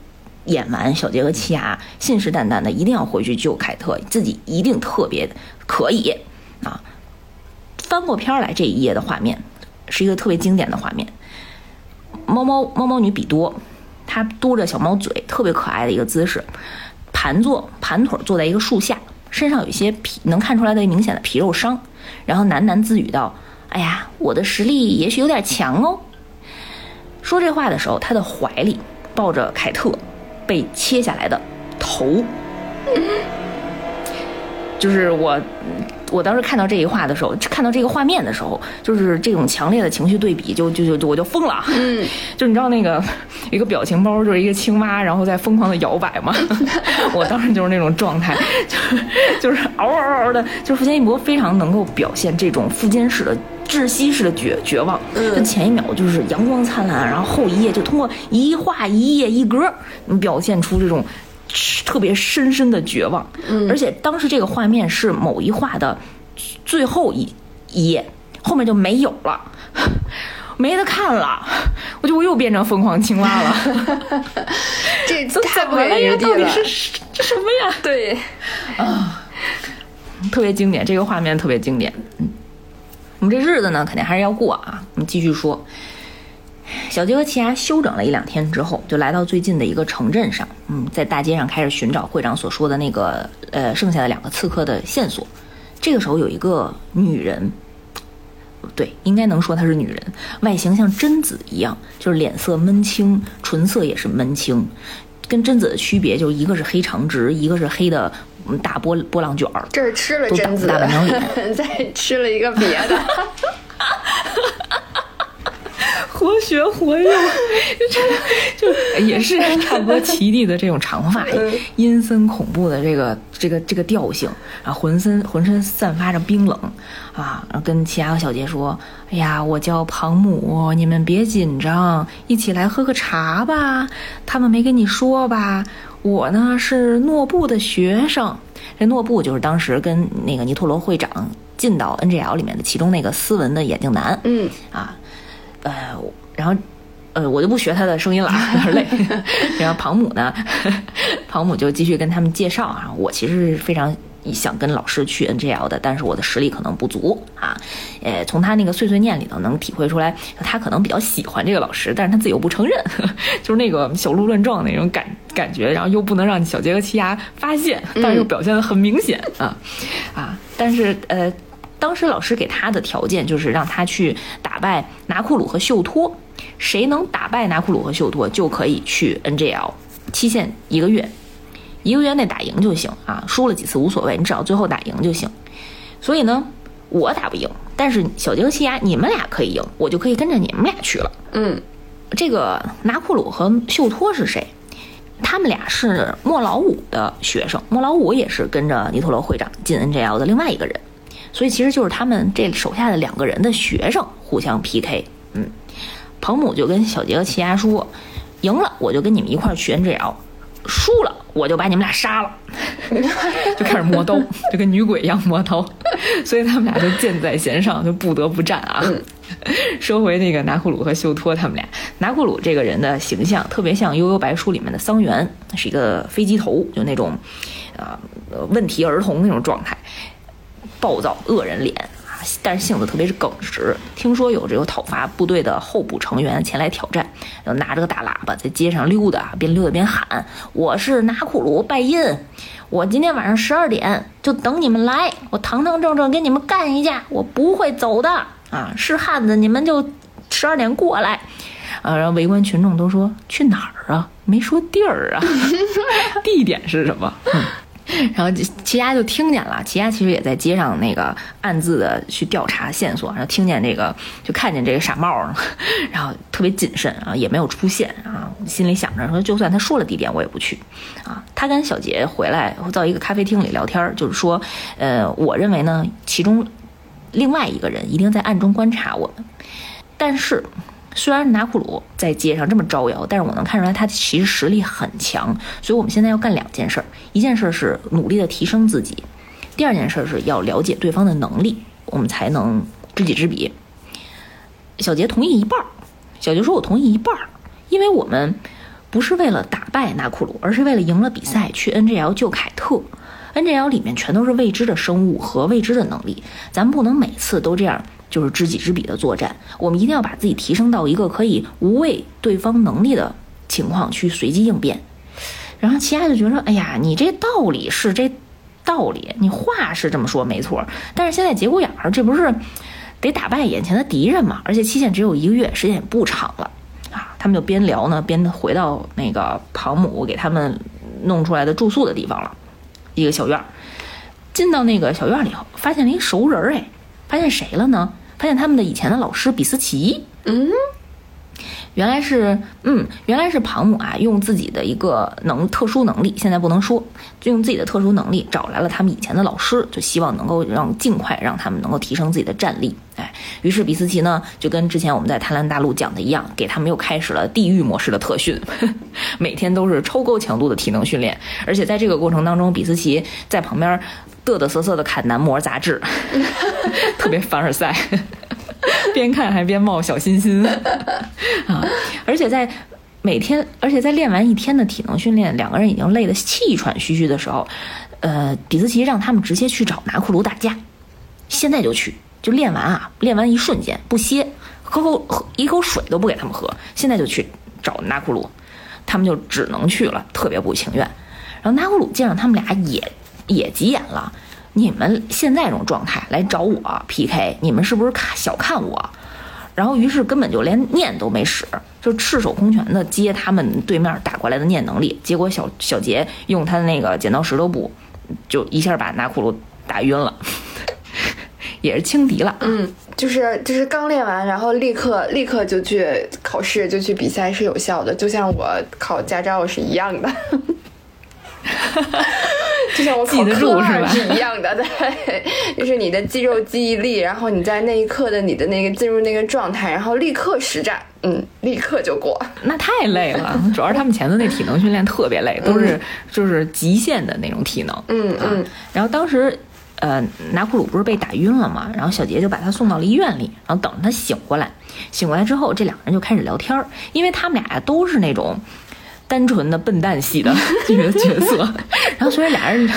演完小杰和奇亚信誓旦旦的一定要回去救凯特，自己一定特别可以啊！翻过片来这一页的画面是一个特别经典的画面，猫猫猫猫女比多，她嘟着小猫嘴，特别可爱的一个姿势，盘坐盘腿坐在一个树下。身上有一些皮，能看出来的明显的皮肉伤，然后喃喃自语道：“哎呀，我的实力也许有点强哦。”说这话的时候，他的怀里抱着凯特被切下来的头，就是我。我当时看到这一话的时候，看到这个画面的时候，就是这种强烈的情绪对比，就就就我就疯了。嗯，就你知道那个一个表情包，就是一个青蛙，然后在疯狂的摇摆嘛。我当时就是那种状态，就是就是嗷嗷嗷的。就是福建一博非常能够表现这种富坚式的窒息式的绝绝望。嗯，前一秒就是阳光灿烂，然后后一页就通过一画一页一格，表现出这种。特别深深的绝望，而且当时这个画面是某一画的最后一一页，后面就没有了，没得看了，我就我又变成疯狂青蛙了。
这太不给人
到底是这什么呀？
对，
啊，特别经典，这个画面特别经典。嗯，我们这日子呢，肯定还是要过啊。我们继续说。小杰和奇亚休整了一两天之后，就来到最近的一个城镇上，嗯，在大街上开始寻找会长所说的那个呃剩下的两个刺客的线索。这个时候有一个女人，对，应该能说她是女人，外形像贞子一样，就是脸色闷青，唇色也是闷青。跟贞子的区别就是一个是黑长直，一个是黑的大波波浪卷儿。
这是吃了贞子，
大半张 脸，
再吃了一个别的。
活学活用，就 就也是差不多齐地的这种长发，阴森恐怖的这个这个这个调性，啊浑身浑身散发着冰冷，啊，然后跟其他的小杰说：“哎呀，我叫庞姆，你们别紧张，一起来喝个茶吧。他们没跟你说吧？我呢是诺布的学生，这诺布就是当时跟那个尼托罗会长进到 NGL 里面的其中那个斯文的眼镜男，
嗯
啊。”呃，然后，呃，我就不学他的声音了，有点累。然后庞母呢，庞母就继续跟他们介绍啊，我其实是非常想跟老师去 NGL 的，但是我的实力可能不足啊。呃，从他那个碎碎念里头能体会出来，他可能比较喜欢这个老师，但是他自己又不承认，就是那个小鹿乱撞那种感感觉，然后又不能让小杰和奇亚发现，但是又表现的很明显啊啊，但是呃。当时老师给他的条件就是让他去打败拿库鲁和秀托，谁能打败拿库鲁和秀托就可以去 NGL，期限一个月，一个月内打赢就行啊，输了几次无所谓，你只要最后打赢就行。所以呢，我打不赢，但是小杰和奇亚你们俩可以赢，我就可以跟着你们俩去了。
嗯，
这个拿库鲁和秀托是谁？他们俩是莫老五的学生，莫老五也是跟着尼托罗会长进 NGL 的另外一个人。所以其实就是他们这手下的两个人的学生互相 PK，嗯，彭母就跟小杰和奇亚说，赢了我就跟你们一块儿去 NGL，输了我就把你们俩杀了，就开始磨刀，就跟女鬼一样磨刀，所以他们俩就箭在弦上，就不得不战啊。说回那个拿库鲁和秀托他们俩，拿库鲁这个人的形象特别像《悠悠白书》里面的桑园，是一个飞机头，就那种，啊，问题儿童那种状态。暴躁恶人脸啊，但是性子特别是耿直。听说有这个讨伐部队的候补成员前来挑战，就拿着个大喇叭在街上溜达，边溜达边喊：“我是拿库鲁拜因，我今天晚上十二点就等你们来，我堂堂正正跟你们干一架，我不会走的啊！是汉子，你们就十二点过来。”啊，然后围观群众都说：“去哪儿啊？没说地儿啊，地点是什么？”然后齐家就听见了，齐家其实也在街上那个暗自的去调查线索，然后听见这个就看见这个傻帽，然后特别谨慎啊，也没有出现啊，心里想着说，就算他说了地点，我也不去啊。他跟小杰回来到一个咖啡厅里聊天，就是说，呃，我认为呢，其中另外一个人一定在暗中观察我们，但是。虽然拿库鲁在街上这么招摇，但是我能看出来他其实实力很强。所以我们现在要干两件事儿，一件事是努力的提升自己，第二件事是要了解对方的能力，我们才能知己知彼。小杰同意一半儿，小杰说：“我同意一半儿，因为我们不是为了打败拿库鲁，而是为了赢了比赛去 NGL 救凯特。NGL 里面全都是未知的生物和未知的能力，咱们不能每次都这样。”就是知己知彼的作战，我们一定要把自己提升到一个可以无畏对方能力的情况去随机应变。然后其他就觉得，哎呀，你这道理是这道理，你话是这么说没错，但是现在节骨眼儿，这不是得打败眼前的敌人吗？而且期限只有一个月，时间也不长了啊。他们就边聊呢，边回到那个庞母给他们弄出来的住宿的地方了，一个小院儿。进到那个小院儿里后，发现了一熟人儿，哎。发现谁了呢？发现他们的以前的老师比斯奇。
嗯，
原来是，嗯，原来是庞母啊，用自己的一个能特殊能力，现在不能说，就用自己的特殊能力找来了他们以前的老师，就希望能够让尽快让他们能够提升自己的战力。哎，于是比斯奇呢，就跟之前我们在贪婪大陆讲的一样，给他们又开始了地狱模式的特训，每天都是超高强度的体能训练，而且在这个过程当中，比斯奇在旁边。嘚嘚瑟瑟的看男模杂志，特别凡尔赛，边看还边冒小心心 啊！而且在每天，而且在练完一天的体能训练，两个人已经累得气喘吁吁的时候，呃，比斯奇让他们直接去找拿库鲁打架，现在就去，就练完啊，练完一瞬间不歇，喝口喝一口水都不给他们喝，现在就去找拿库鲁，他们就只能去了，特别不情愿。然后拿库鲁见着他们俩也也急眼了，你们现在这种状态来找我 PK，你们是不是看小看我？然后于是根本就连念都没使，就赤手空拳的接他们对面打过来的念能力。结果小小杰用他的那个剪刀石头布，就一下把纳库鲁打晕了，也是轻敌了。
嗯，就是就是刚练完，然后立刻立刻就去考试，就去比赛是有效的，就像我考驾照是一样的。就像我考科二是一样的，对，就是你的肌肉记忆力，然后你在那一刻的你的那个进入那个状态，然后立刻实战，嗯，立刻就过。
那太累了，主要是他们前头那体能训练特别累，都是就是极限的那种体能。
嗯嗯。
然后当时，呃，拿库鲁不是被打晕了嘛，然后小杰就把他送到了医院里，然后等他醒过来。醒过来之后，这两个人就开始聊天儿，因为他们俩呀都是那种。单纯的笨蛋系的 这个角色，然后所以俩人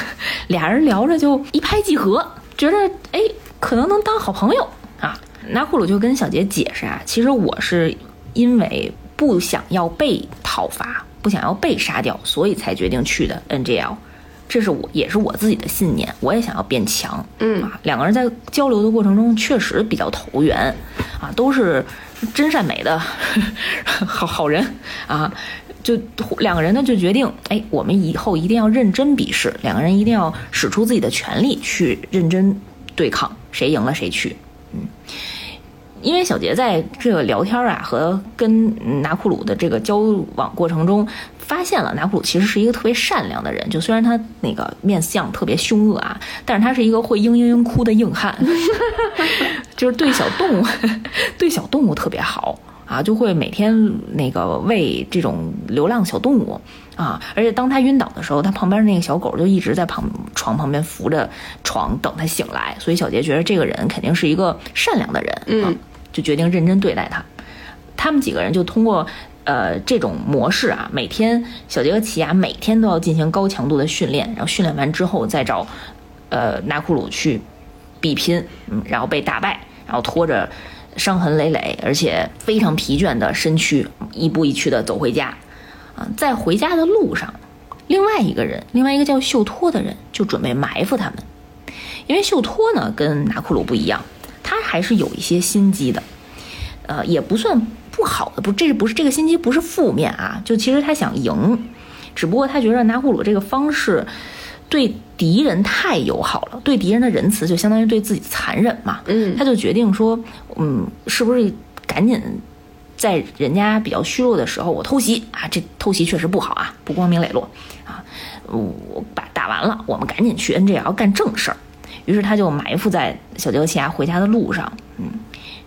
俩人聊着就一拍即合，觉得哎可能能当好朋友啊。拿库鲁就跟小杰解释啊，其实我是因为不想要被讨伐，不想要被杀掉，所以才决定去的 NGL，这是我也是我自己的信念，我也想要变强。
嗯
啊，两个人在交流的过程中确实比较投缘啊，都是真善美的 好好人啊。就两个人呢，就决定，哎，我们以后一定要认真比试，两个人一定要使出自己的全力去认真对抗，谁赢了谁去。嗯，因为小杰在这个聊天啊和跟拿库鲁的这个交往过程中，发现了拿库鲁其实是一个特别善良的人，就虽然他那个面相特别凶恶啊，但是他是一个会嘤嘤嘤哭的硬汉，就是对小动物，对小动物特别好。啊，就会每天那个喂这种流浪小动物啊，而且当他晕倒的时候，他旁边那个小狗就一直在旁床旁边扶着床等他醒来，所以小杰觉得这个人肯定是一个善良的人，
嗯，
就决定认真对待他。他们几个人就通过呃这种模式啊，每天小杰和奇亚每天都要进行高强度的训练，然后训练完之后再找呃纳库鲁去比拼，嗯，然后被打败，然后拖着。伤痕累累，而且非常疲倦的身躯，一步一趋的走回家。啊，在回家的路上，另外一个人，另外一个叫秀托的人，就准备埋伏他们。因为秀托呢，跟拿库鲁不一样，他还是有一些心机的。呃，也不算不好的，不，这是不是这个心机不是负面啊？就其实他想赢，只不过他觉得拿库鲁这个方式。对敌人太友好了，对敌人的仁慈就相当于对自己残忍嘛。
嗯，
他就决定说，嗯，是不是赶紧在人家比较虚弱的时候，我偷袭啊？这偷袭确实不好啊，不光明磊落啊。我把打完了，我们赶紧去 NGL 干正事儿。于是他就埋伏在小杰奇亚回家的路上，嗯，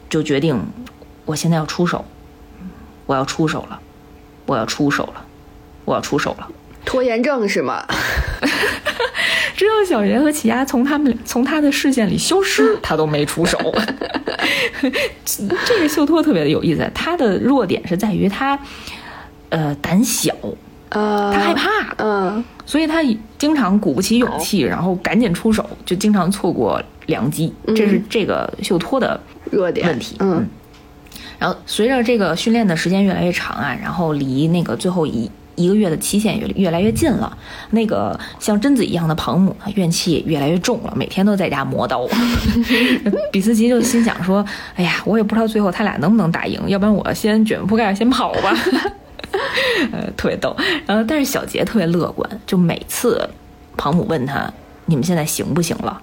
就决定我现在要出手，我要出手了，我要出手了，我要出手了。
拖延症是吗？
直到小圆和奇亚从他们从他的视线里消失，他都没出手。这个秀托特别的有意思，他的弱点是在于他，呃，胆小，
呃，
他害怕，
嗯，
所以他经常鼓不起勇气，然后赶紧出手，就经常错过良机。这是这个秀托的
弱点
问题。嗯，然后随着这个训练的时间越来越长啊，然后离那个最后一。一个月的期限越越来越近了，那个像贞子一样的庞母怨气越来越重了，每天都在家磨刀。比斯吉就心想说：“哎呀，我也不知道最后他俩能不能打赢，要不然我先卷铺盖先跑吧。”呃，特别逗。然后，但是小杰特别乐观，就每次庞母问他：“你们现在行不行了？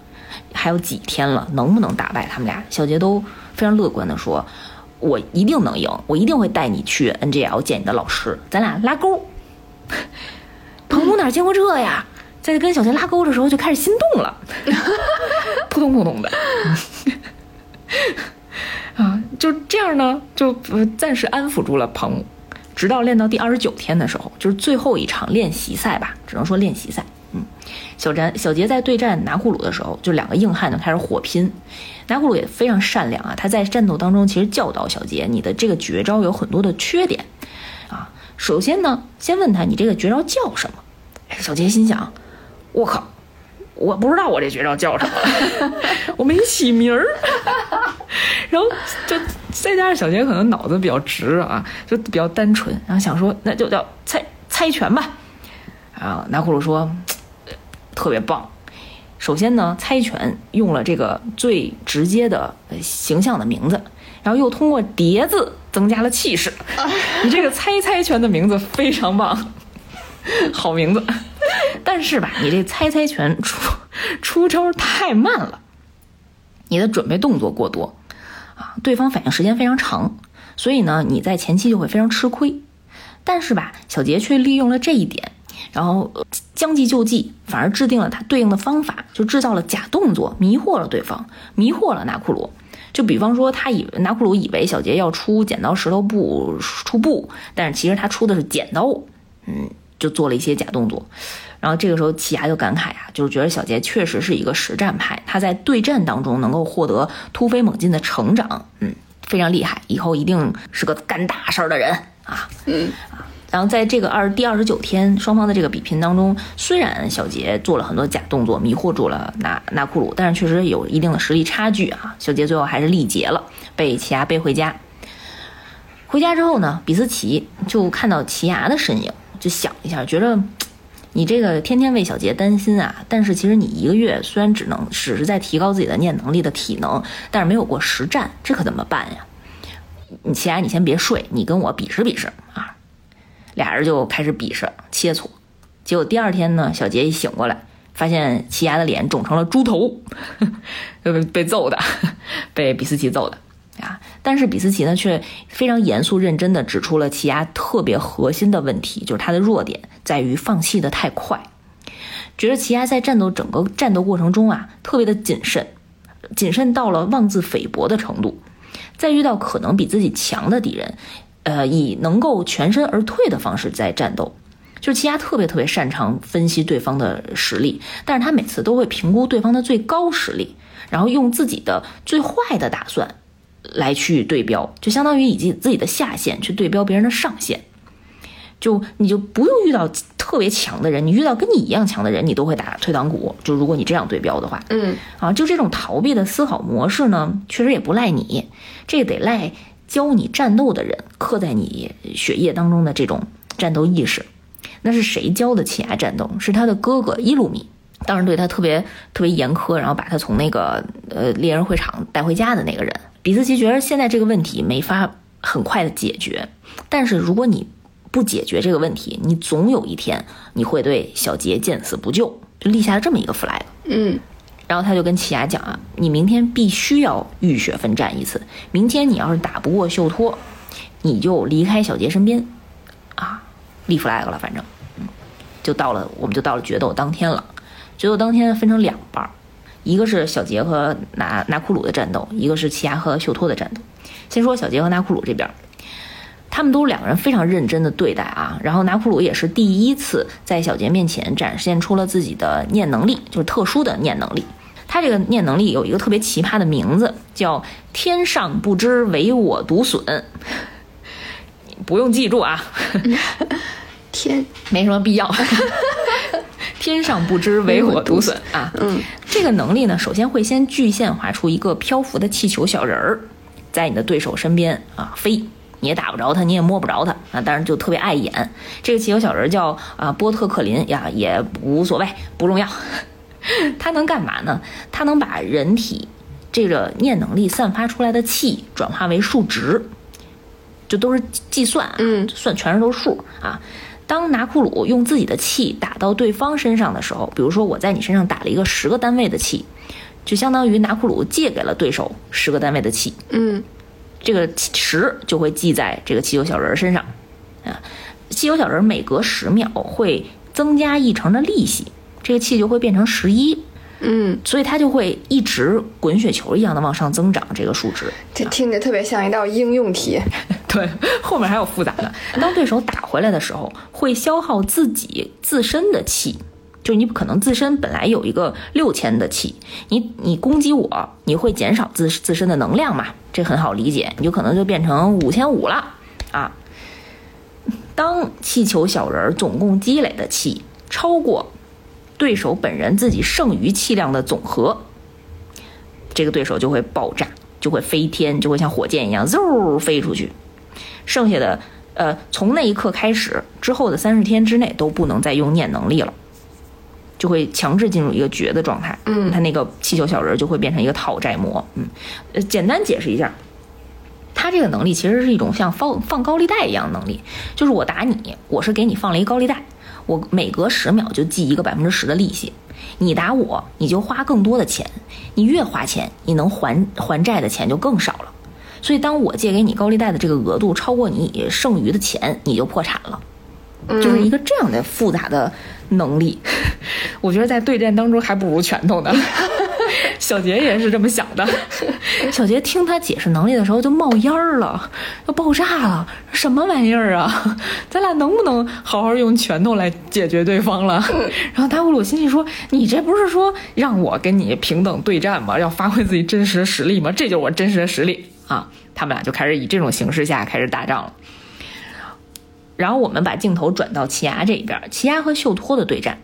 还有几天了，能不能打败他们俩？”小杰都非常乐观的说：“我一定能赢，我一定会带你去 NGL 见你的老师，咱俩拉钩。” 彭母哪见过这呀？在跟小杰拉钩的时候就开始心动了，扑通扑通的。啊，就这样呢，就暂时安抚住了彭母，直到练到第二十九天的时候，就是最后一场练习赛吧，只能说练习赛。嗯，小詹小杰在对战拿库鲁的时候，就两个硬汉就开始火拼。拿库鲁也非常善良啊，他在战斗当中其实教导小杰，你的这个绝招有很多的缺点。首先呢，先问他你这个绝招叫什么？小杰心想，我靠，我不知道我这绝招叫什么，我没起名儿。然后就再加上小杰可能脑子比较直啊，就比较单纯，然后想说那就叫猜猜拳吧。啊，拿库鲁说特别棒。首先呢，猜拳用了这个最直接的形象的名字，然后又通过叠字增加了气势。你这个猜猜拳的名字非常棒，好名字。但是吧，你这猜猜拳出出招太慢了，你的准备动作过多啊，对方反应时间非常长，所以呢，你在前期就会非常吃亏。但是吧，小杰却利用了这一点。然后将计就计，反而制定了他对应的方法，就制造了假动作，迷惑了对方，迷惑了纳库鲁。就比方说，他以拿库鲁以为小杰要出剪刀石头布出布，但是其实他出的是剪刀，嗯，就做了一些假动作。然后这个时候，奇牙就感慨啊，就是觉得小杰确实是一个实战派，他在对战当中能够获得突飞猛进的成长，嗯，非常厉害，以后一定是个干大事儿的人啊，嗯啊。然后在这个二第二十九天双方的这个比拼当中，虽然小杰做了很多假动作，迷惑住了纳纳库鲁，但是确实有一定的实力差距啊。小杰最后还是力竭了，被奇牙背回家。回家之后呢，比斯奇就看到奇牙的身影，就想一下，觉得你这个天天为小杰担心啊，但是其实你一个月虽然只能只是在提高自己的念能力的体能，但是没有过实战，这可怎么办呀？你奇牙，你先别睡，你跟我比试比试啊。俩人就开始比试切磋，结果第二天呢，小杰一醒过来，发现奇牙的脸肿成了猪头，被被揍的，被比斯奇揍的啊！但是比斯奇呢，却非常严肃认真的指出了奇牙特别核心的问题，就是他的弱点在于放弃的太快，觉得奇牙在战斗整个战斗过程中啊，特别的谨慎，谨慎到了妄自菲薄的程度，在遇到可能比自己强的敌人。呃，以能够全身而退的方式在战斗，就是奇亚特别特别擅长分析对方的实力，但是他每次都会评估对方的最高实力，然后用自己的最坏的打算来去对标，就相当于以及自己的下限去对标别人的上限，就你就不用遇到特别强的人，你遇到跟你一样强的人，你都会打退堂鼓。就如果你这样对标的话，
嗯，
啊，就这种逃避的思考模式呢，确实也不赖你，这得赖。教你战斗的人刻在你血液当中的这种战斗意识，那是谁教的奇亚战斗？是他的哥哥伊鲁米，当时对他特别特别严苛，然后把他从那个呃猎人会场带回家的那个人。比斯奇觉得现在这个问题没法很快的解决，但是如果你不解决这个问题，你总有一天你会对小杰见死不救，就立下了这么一个 flag。
嗯。
然后他就跟奇亚讲啊，你明天必须要浴血奋战一次。明天你要是打不过秀托，你就离开小杰身边，啊，立 flag 了。反正，就到了，我们就到了决斗当天了。决斗当天分成两半儿，一个是小杰和拿拿库鲁的战斗，一个是奇亚和秀托的战斗。先说小杰和拿库鲁这边，他们都两个人非常认真的对待啊。然后拿库鲁也是第一次在小杰面前展现出了自己的念能力，就是特殊的念能力。他这个念能力有一个特别奇葩的名字，叫“天上不知唯我独损”，不用记住啊，
天
没什么必要。天上不知唯我独损啊，
嗯，
这个能力呢，首先会先具现画出一个漂浮的气球小人儿，在你的对手身边啊飞，你也打不着他，你也摸不着他啊，当然就特别碍眼。这个气球小人叫啊波特克林呀，也无所谓，不重要。它能干嘛呢？它能把人体这个念能力散发出来的气转化为数值，就都是计算，
嗯，
算全是都是数啊。当拿库鲁用自己的气打到对方身上的时候，比如说我在你身上打了一个十个单位的气，就相当于拿库鲁借给了对手十个单位的气，
嗯，
这个十就会记在这个气球小人身上啊。气球小人每隔十秒会增加一成的利息。这个气就会变成十一，
嗯，
所以它就会一直滚雪球一样的往上增长这个数值。
这听着特别像一道应用题。
对，后面还有复杂的。当对手打回来的时候，会消耗自己自身的气，就是你可能自身本来有一个六千的气，你你攻击我，你会减少自自身的能量嘛？这很好理解，你就可能就变成五千五了啊。当气球小人总共积累的气超过。对手本人自己剩余气量的总和，这个对手就会爆炸就会飞天，就会像火箭一样嗖飞出去。剩下的，呃，从那一刻开始之后的三十天之内都不能再用念能力了，就会强制进入一个绝的状态。
嗯
他那个气球小人就会变成一个讨债魔。嗯，呃，简单解释一下。他这个能力其实是一种像放放高利贷一样的能力，就是我打你，我是给你放了一个高利贷，我每隔十秒就记一个百分之十的利息，你打我，你就花更多的钱，你越花钱，你能还还债的钱就更少了。所以，当我借给你高利贷的这个额度超过你剩余的钱，你就破产了。就是一个这样的复杂的能力，我觉得在对战当中还不如拳头呢。小杰也是这么想的。小杰听他解释能力的时候就冒烟儿了，要爆炸了，什么玩意儿啊？咱俩能不能好好用拳头来解决对方了？然后达乌鲁心里说：“你这不是说让我跟你平等对战吗？要发挥自己真实的实力吗？这就是我真实的实力啊！”他们俩就开始以这种形式下开始打仗了。然后我们把镜头转到奇牙这一边，奇牙和秀托的对战。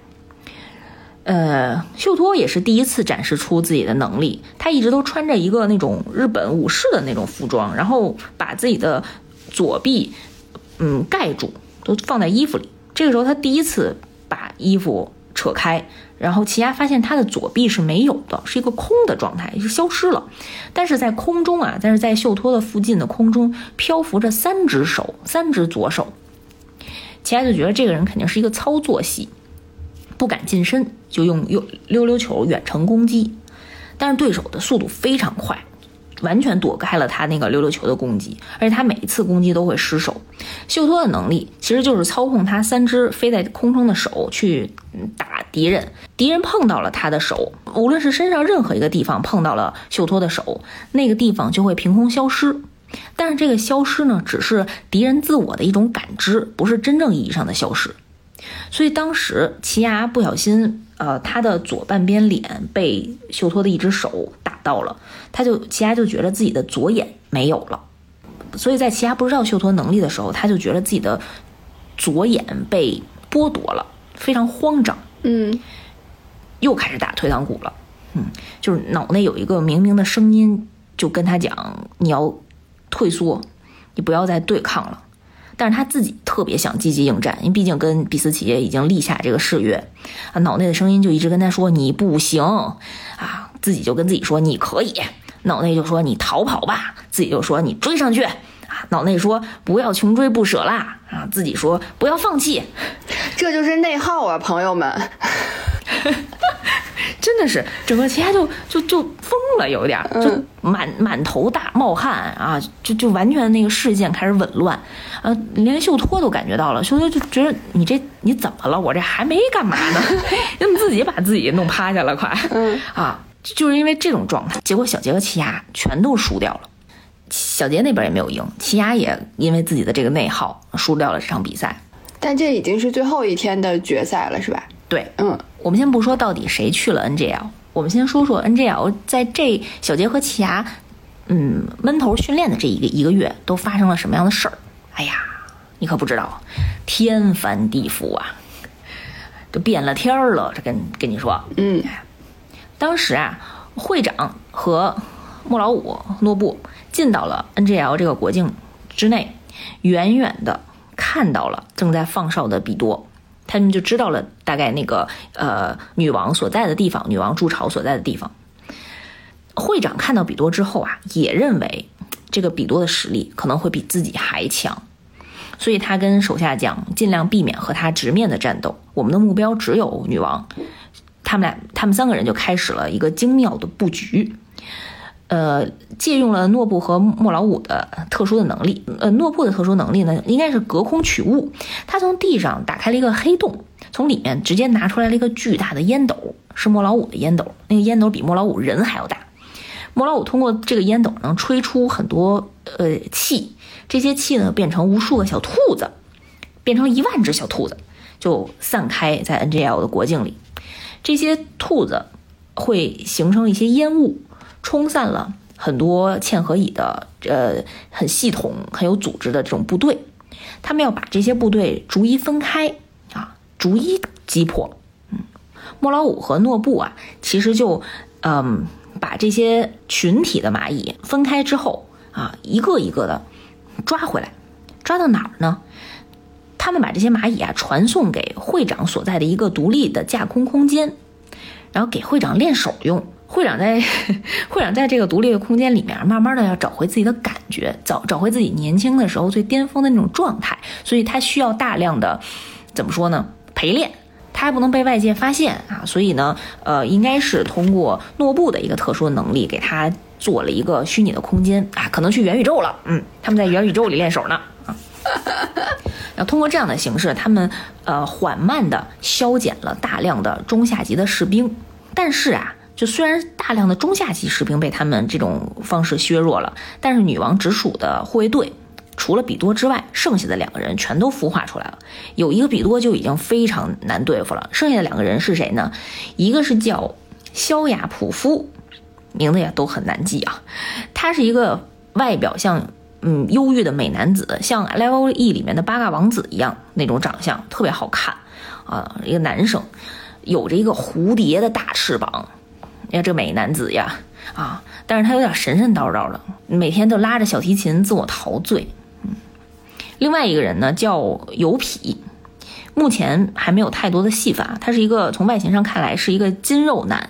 呃，秀托也是第一次展示出自己的能力。他一直都穿着一个那种日本武士的那种服装，然后把自己的左臂嗯盖住，都放在衣服里。这个时候他第一次把衣服扯开，然后奇亚发现他的左臂是没有的，是一个空的状态，是消失了。但是在空中啊，但是在秀托的附近的空中漂浮着三只手，三只左手。奇亚就觉得这个人肯定是一个操作系。不敢近身，就用溜溜溜球远程攻击，但是对手的速度非常快，完全躲开了他那个溜溜球的攻击，而且他每一次攻击都会失手。秀托的能力其实就是操控他三只飞在空中的手去打敌人，敌人碰到了他的手，无论是身上任何一个地方碰到了秀托的手，那个地方就会凭空消失。但是这个消失呢，只是敌人自我的一种感知，不是真正意义上的消失。所以当时奇牙不小心，呃，他的左半边脸被秀托的一只手打到了，他就奇牙就觉得自己的左眼没有了。所以在奇牙不知道秀托能力的时候，他就觉得自己的左眼被剥夺了，非常慌张。
嗯，
又开始打退堂鼓了。嗯，就是脑内有一个明明的声音，就跟他讲：“你要退缩，你不要再对抗了。”但是他自己特别想积极应战，因为毕竟跟比斯奇已经立下这个誓约，啊，脑内的声音就一直跟他说你不行，啊，自己就跟自己说你可以，脑内就说你逃跑吧，自己就说你追上去，啊，脑内说不要穷追不舍啦，啊，自己说不要放弃，
这就是内耗啊，朋友们。
真的是整个奇亚就就就疯了，有点就满满头大冒汗啊，就就完全那个视线开始紊乱，啊，连秀托都感觉到了，秀托就觉得你这你怎么了？我这还没干嘛呢，你怎么自己把自己弄趴下了？快，
嗯
啊，就是因为这种状态，结果小杰和奇亚全都输掉了，小杰那边也没有赢，奇亚也因为自己的这个内耗输掉了这场比赛。
但这已经是最后一天的决赛了，是吧？
对，
嗯，
我们先不说到底谁去了 NGL，我们先说说 NGL 在这小杰和奇牙，嗯，闷头训练的这一个一个月都发生了什么样的事儿？哎呀，你可不知道，天翻地覆啊，这变了天儿了。这跟跟你说，
嗯，
当时啊，会长和莫老五诺布进到了 NGL 这个国境之内，远远的看到了正在放哨的比多。他们就知道了大概那个呃女王所在的地方，女王筑巢所在的地方。会长看到比多之后啊，也认为这个比多的实力可能会比自己还强，所以他跟手下讲，尽量避免和他直面的战斗。我们的目标只有女王。他们俩，他们三个人就开始了一个精妙的布局。呃，借用了诺布和莫老五的特殊的能力。呃，诺布的特殊能力呢，应该是隔空取物。他从地上打开了一个黑洞，从里面直接拿出来了一个巨大的烟斗，是莫老五的烟斗。那个烟斗比莫老五人还要大。莫老五通过这个烟斗能吹出很多呃气，这些气呢变成无数个小兔子，变成一万只小兔子，就散开在 NGL 的国境里。这些兔子会形成一些烟雾。冲散了很多嵌合蚁的，呃，很系统、很有组织的这种部队，他们要把这些部队逐一分开啊，逐一击破。嗯，莫老五和诺布啊，其实就嗯把这些群体的蚂蚁分开之后啊，一个一个的抓回来，抓到哪儿呢？他们把这些蚂蚁啊传送给会长所在的一个独立的架空空间，然后给会长练手用。会长在 会长在这个独立的空间里面，慢慢的要找回自己的感觉，找找回自己年轻的时候最巅峰的那种状态，所以他需要大量的怎么说呢？陪练，他还不能被外界发现啊，所以呢，呃，应该是通过诺布的一个特殊能力，给他做了一个虚拟的空间啊，可能去元宇宙了，嗯，他们在元宇宙里练手呢啊，然后通过这样的形式，他们呃缓慢的消减了大量的中下级的士兵，但是啊。就虽然大量的中下级士兵被他们这种方式削弱了，但是女王直属的护卫队，除了比多之外，剩下的两个人全都孵化出来了。有一个比多就已经非常难对付了，剩下的两个人是谁呢？一个是叫肖亚普夫，名字也都很难记啊。他是一个外表像嗯忧郁的美男子，像 Level E 里面的八嘎王子一样那种长相，特别好看啊，一个男生，有着一个蝴蝶的大翅膀。呀，这美男子呀，啊，但是他有点神神叨叨的，每天都拉着小提琴自我陶醉。嗯，另外一个人呢叫尤匹，目前还没有太多的戏法。他是一个从外形上看来是一个筋肉男。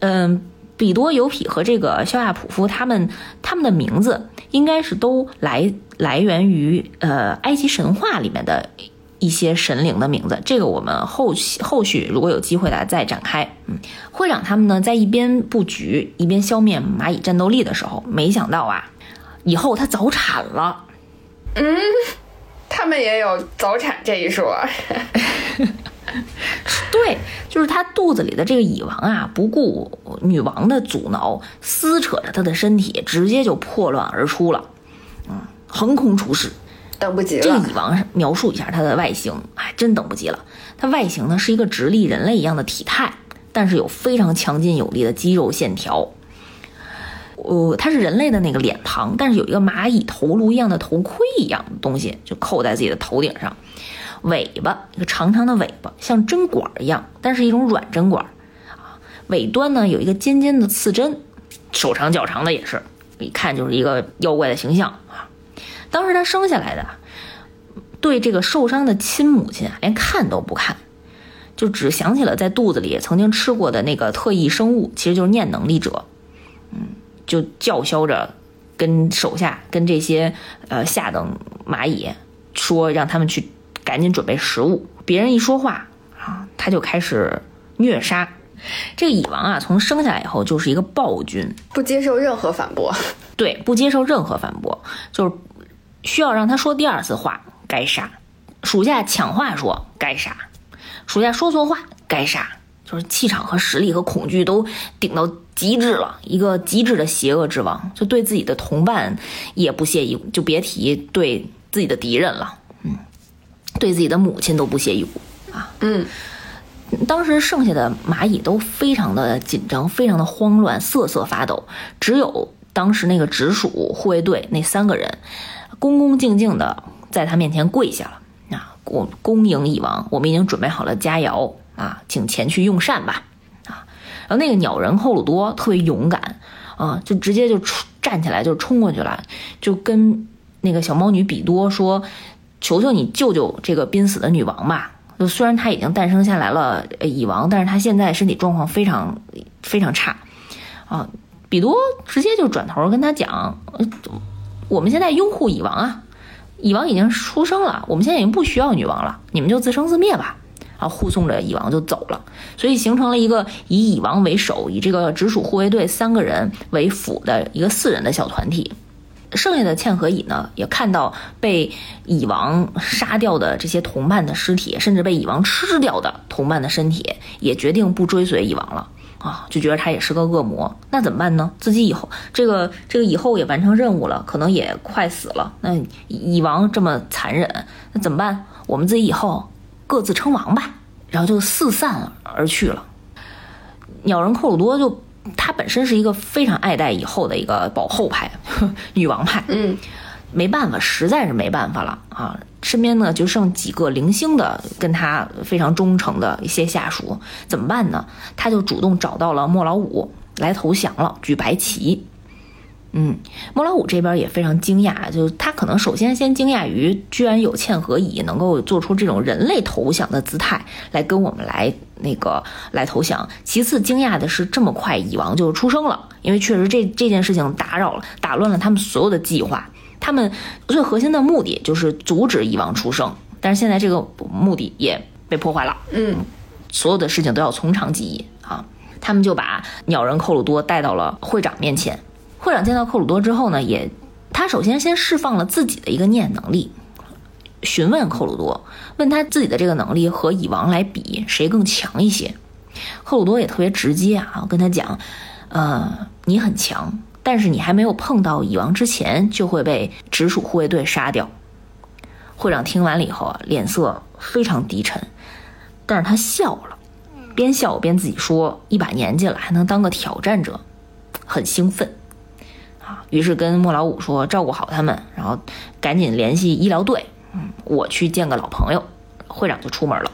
嗯，比多尤匹和这个肖亚普夫，他们他们的名字应该是都来来源于呃埃及神话里面的。一些神灵的名字，这个我们后续后续如果有机会来再展开。嗯，会长他们呢在一边布局一边消灭蚂蚁战斗力的时候，没想到啊，以后他早产了。
嗯，他们也有早产这一说。
对，就是他肚子里的这个蚁王啊，不顾女王的阻挠，撕扯着他的身体，直接就破乱而出了。嗯，横空出世。
等不及了。
这个蚁王描述一下它的外形，哎，真等不及了。它外形呢是一个直立人类一样的体态，但是有非常强劲有力的肌肉线条。呃，它是人类的那个脸庞，但是有一个蚂蚁头颅一样的头盔一样的东西，就扣在自己的头顶上。尾巴一个长长的尾巴，像针管一样，但是一种软针管。啊，尾端呢有一个尖尖的刺针，手长脚长的也是，一看就是一个妖怪的形象啊。当时他生下来的，对这个受伤的亲母亲连看都不看，就只想起了在肚子里曾经吃过的那个特异生物，其实就是念能力者。嗯，就叫嚣着跟手下、跟这些呃下等蚂蚁说，让他们去赶紧准备食物。别人一说话啊，他就开始虐杀。这个蚁王啊，从生下来以后就是一个暴君，
不接受任何反驳。
对，不接受任何反驳，就是。需要让他说第二次话，该杀；属下抢话说，该杀；属下说错话，该杀。就是气场和实力和恐惧都顶到极致了，一个极致的邪恶之王，就对自己的同伴也不屑一顾，就别提对自己的敌人了。嗯，对自己的母亲都不屑一顾啊。
嗯，
当时剩下的蚂蚁都非常的紧张，非常的慌乱，瑟瑟发抖。只有当时那个直属护卫队那三个人。恭恭敬敬的在他面前跪下了啊！恭恭迎蚁王，我们已经准备好了佳肴啊，请前去用膳吧啊！然后那个鸟人寇鲁多特别勇敢啊，就直接就站起来就冲过去了，就跟那个小猫女比多说：“求求你救救这个濒死的女王吧！就虽然她已经诞生下来了蚁王，但是她现在身体状况非常非常差啊！”比多直接就转头跟他讲。我们现在拥护蚁王啊，蚁王已经出生了，我们现在已经不需要女王了，你们就自生自灭吧。然后护送着蚁王就走了，所以形成了一个以蚁王为首，以这个直属护卫队三个人为辅的一个四人的小团体。剩下的茜和蚁呢，也看到被蚁王杀掉的这些同伴的尸体，甚至被蚁王吃掉的同伴的身体，也决定不追随蚁王了。啊，就觉得他也是个恶魔，那怎么办呢？自己以后这个这个以后也完成任务了，可能也快死了。那蚁王这么残忍，那怎么办？我们自己以后各自称王吧，然后就四散而去了。鸟人克鲁多就他本身是一个非常爱戴蚁后的一个保后派，女王派，
嗯。
没办法，实在是没办法了啊！身边呢就剩几个零星的跟他非常忠诚的一些下属，怎么办呢？他就主动找到了莫老五来投降了，举白旗。嗯，莫老五这边也非常惊讶，就他可能首先先惊讶于居然有嵌合蚁能够做出这种人类投降的姿态来跟我们来那个来投降，其次惊讶的是这么快蚁王就出生了，因为确实这这件事情打扰了打乱了他们所有的计划，他们最核心的目的就是阻止蚁王出生，但是现在这个目的也被破坏了，
嗯，
所有的事情都要从长计议啊，他们就把鸟人寇鲁多带到了会长面前。会长见到克鲁多之后呢，也他首先先释放了自己的一个念能力，询问克鲁多，问他自己的这个能力和蚁王来比谁更强一些。克鲁多也特别直接啊，跟他讲，呃，你很强，但是你还没有碰到蚁王之前就会被直属护卫队杀掉。会长听完了以后啊，脸色非常低沉，但是他笑了，边笑边自己说，一把年纪了还能当个挑战者，很兴奋。啊于是跟莫老五说照顾好他们，然后赶紧联系医疗队。嗯，我去见个老朋友。会长就出门了。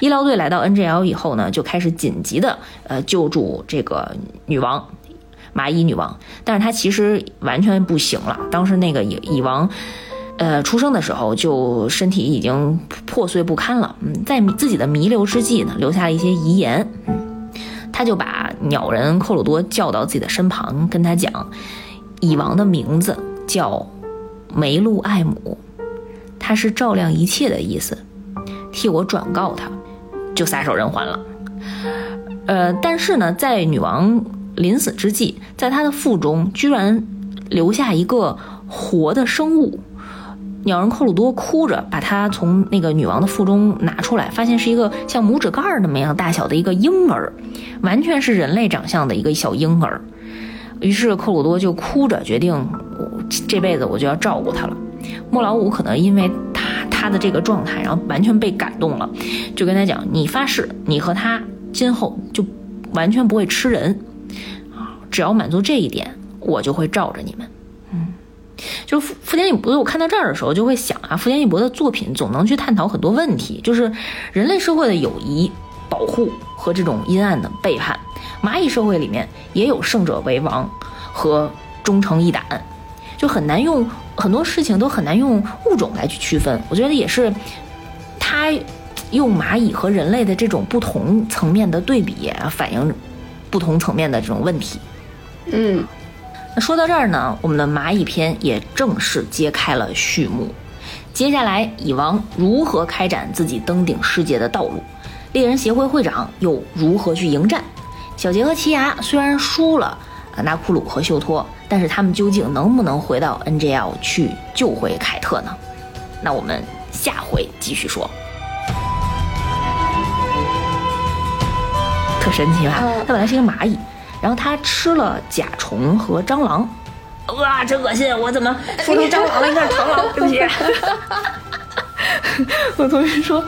医疗队来到 NGL 以后呢，就开始紧急的呃救助这个女王蚂蚁女王。但是她其实完全不行了。当时那个蚁蚁王，呃出生的时候就身体已经破碎不堪了。嗯，在自己的弥留之际呢，留下了一些遗言。嗯，他就把鸟人克鲁多叫到自己的身旁，跟他讲。蚁王的名字叫梅露艾姆，他是照亮一切的意思，替我转告他，就撒手人寰了。呃，但是呢，在女王临死之际，在他的腹中居然留下一个活的生物。鸟人克鲁多哭着把他从那个女王的腹中拿出来，发现是一个像拇指盖那么样大小的一个婴儿，完全是人类长相的一个小婴儿。于是克鲁多就哭着决定，这辈子我就要照顾他了。莫老五可能因为他他的这个状态，然后完全被感动了，就跟他讲：“你发誓，你和他今后就完全不会吃人！只要满足这一点，我就会罩着你们。”嗯，就是富富田义博，我看到这儿的时候就会想啊，富田义博的作品总能去探讨很多问题，就是人类社会的友谊、保护和这种阴暗的背叛。蚂蚁社会里面也有胜者为王和忠诚义胆，就很难用很多事情都很难用物种来去区分。我觉得也是，他用蚂蚁和人类的这种不同层面的对比，反映不同层面的这种问题。
嗯，
那说到这儿呢，我们的蚂蚁篇也正式揭开了序幕。接下来，蚁王如何开展自己登顶世界的道路？猎人协会会长又如何去迎战？小杰和奇牙虽然输了纳库鲁和秀托，但是他们究竟能不能回到 NGL 去救回凯特呢？那我们下回继续说。特神奇吧？它本来是一个蚂蚁，然后他吃了甲虫和蟑螂。哇，真恶心！我怎么说成 蟑螂了？应该是螳螂，对不起。我同学说，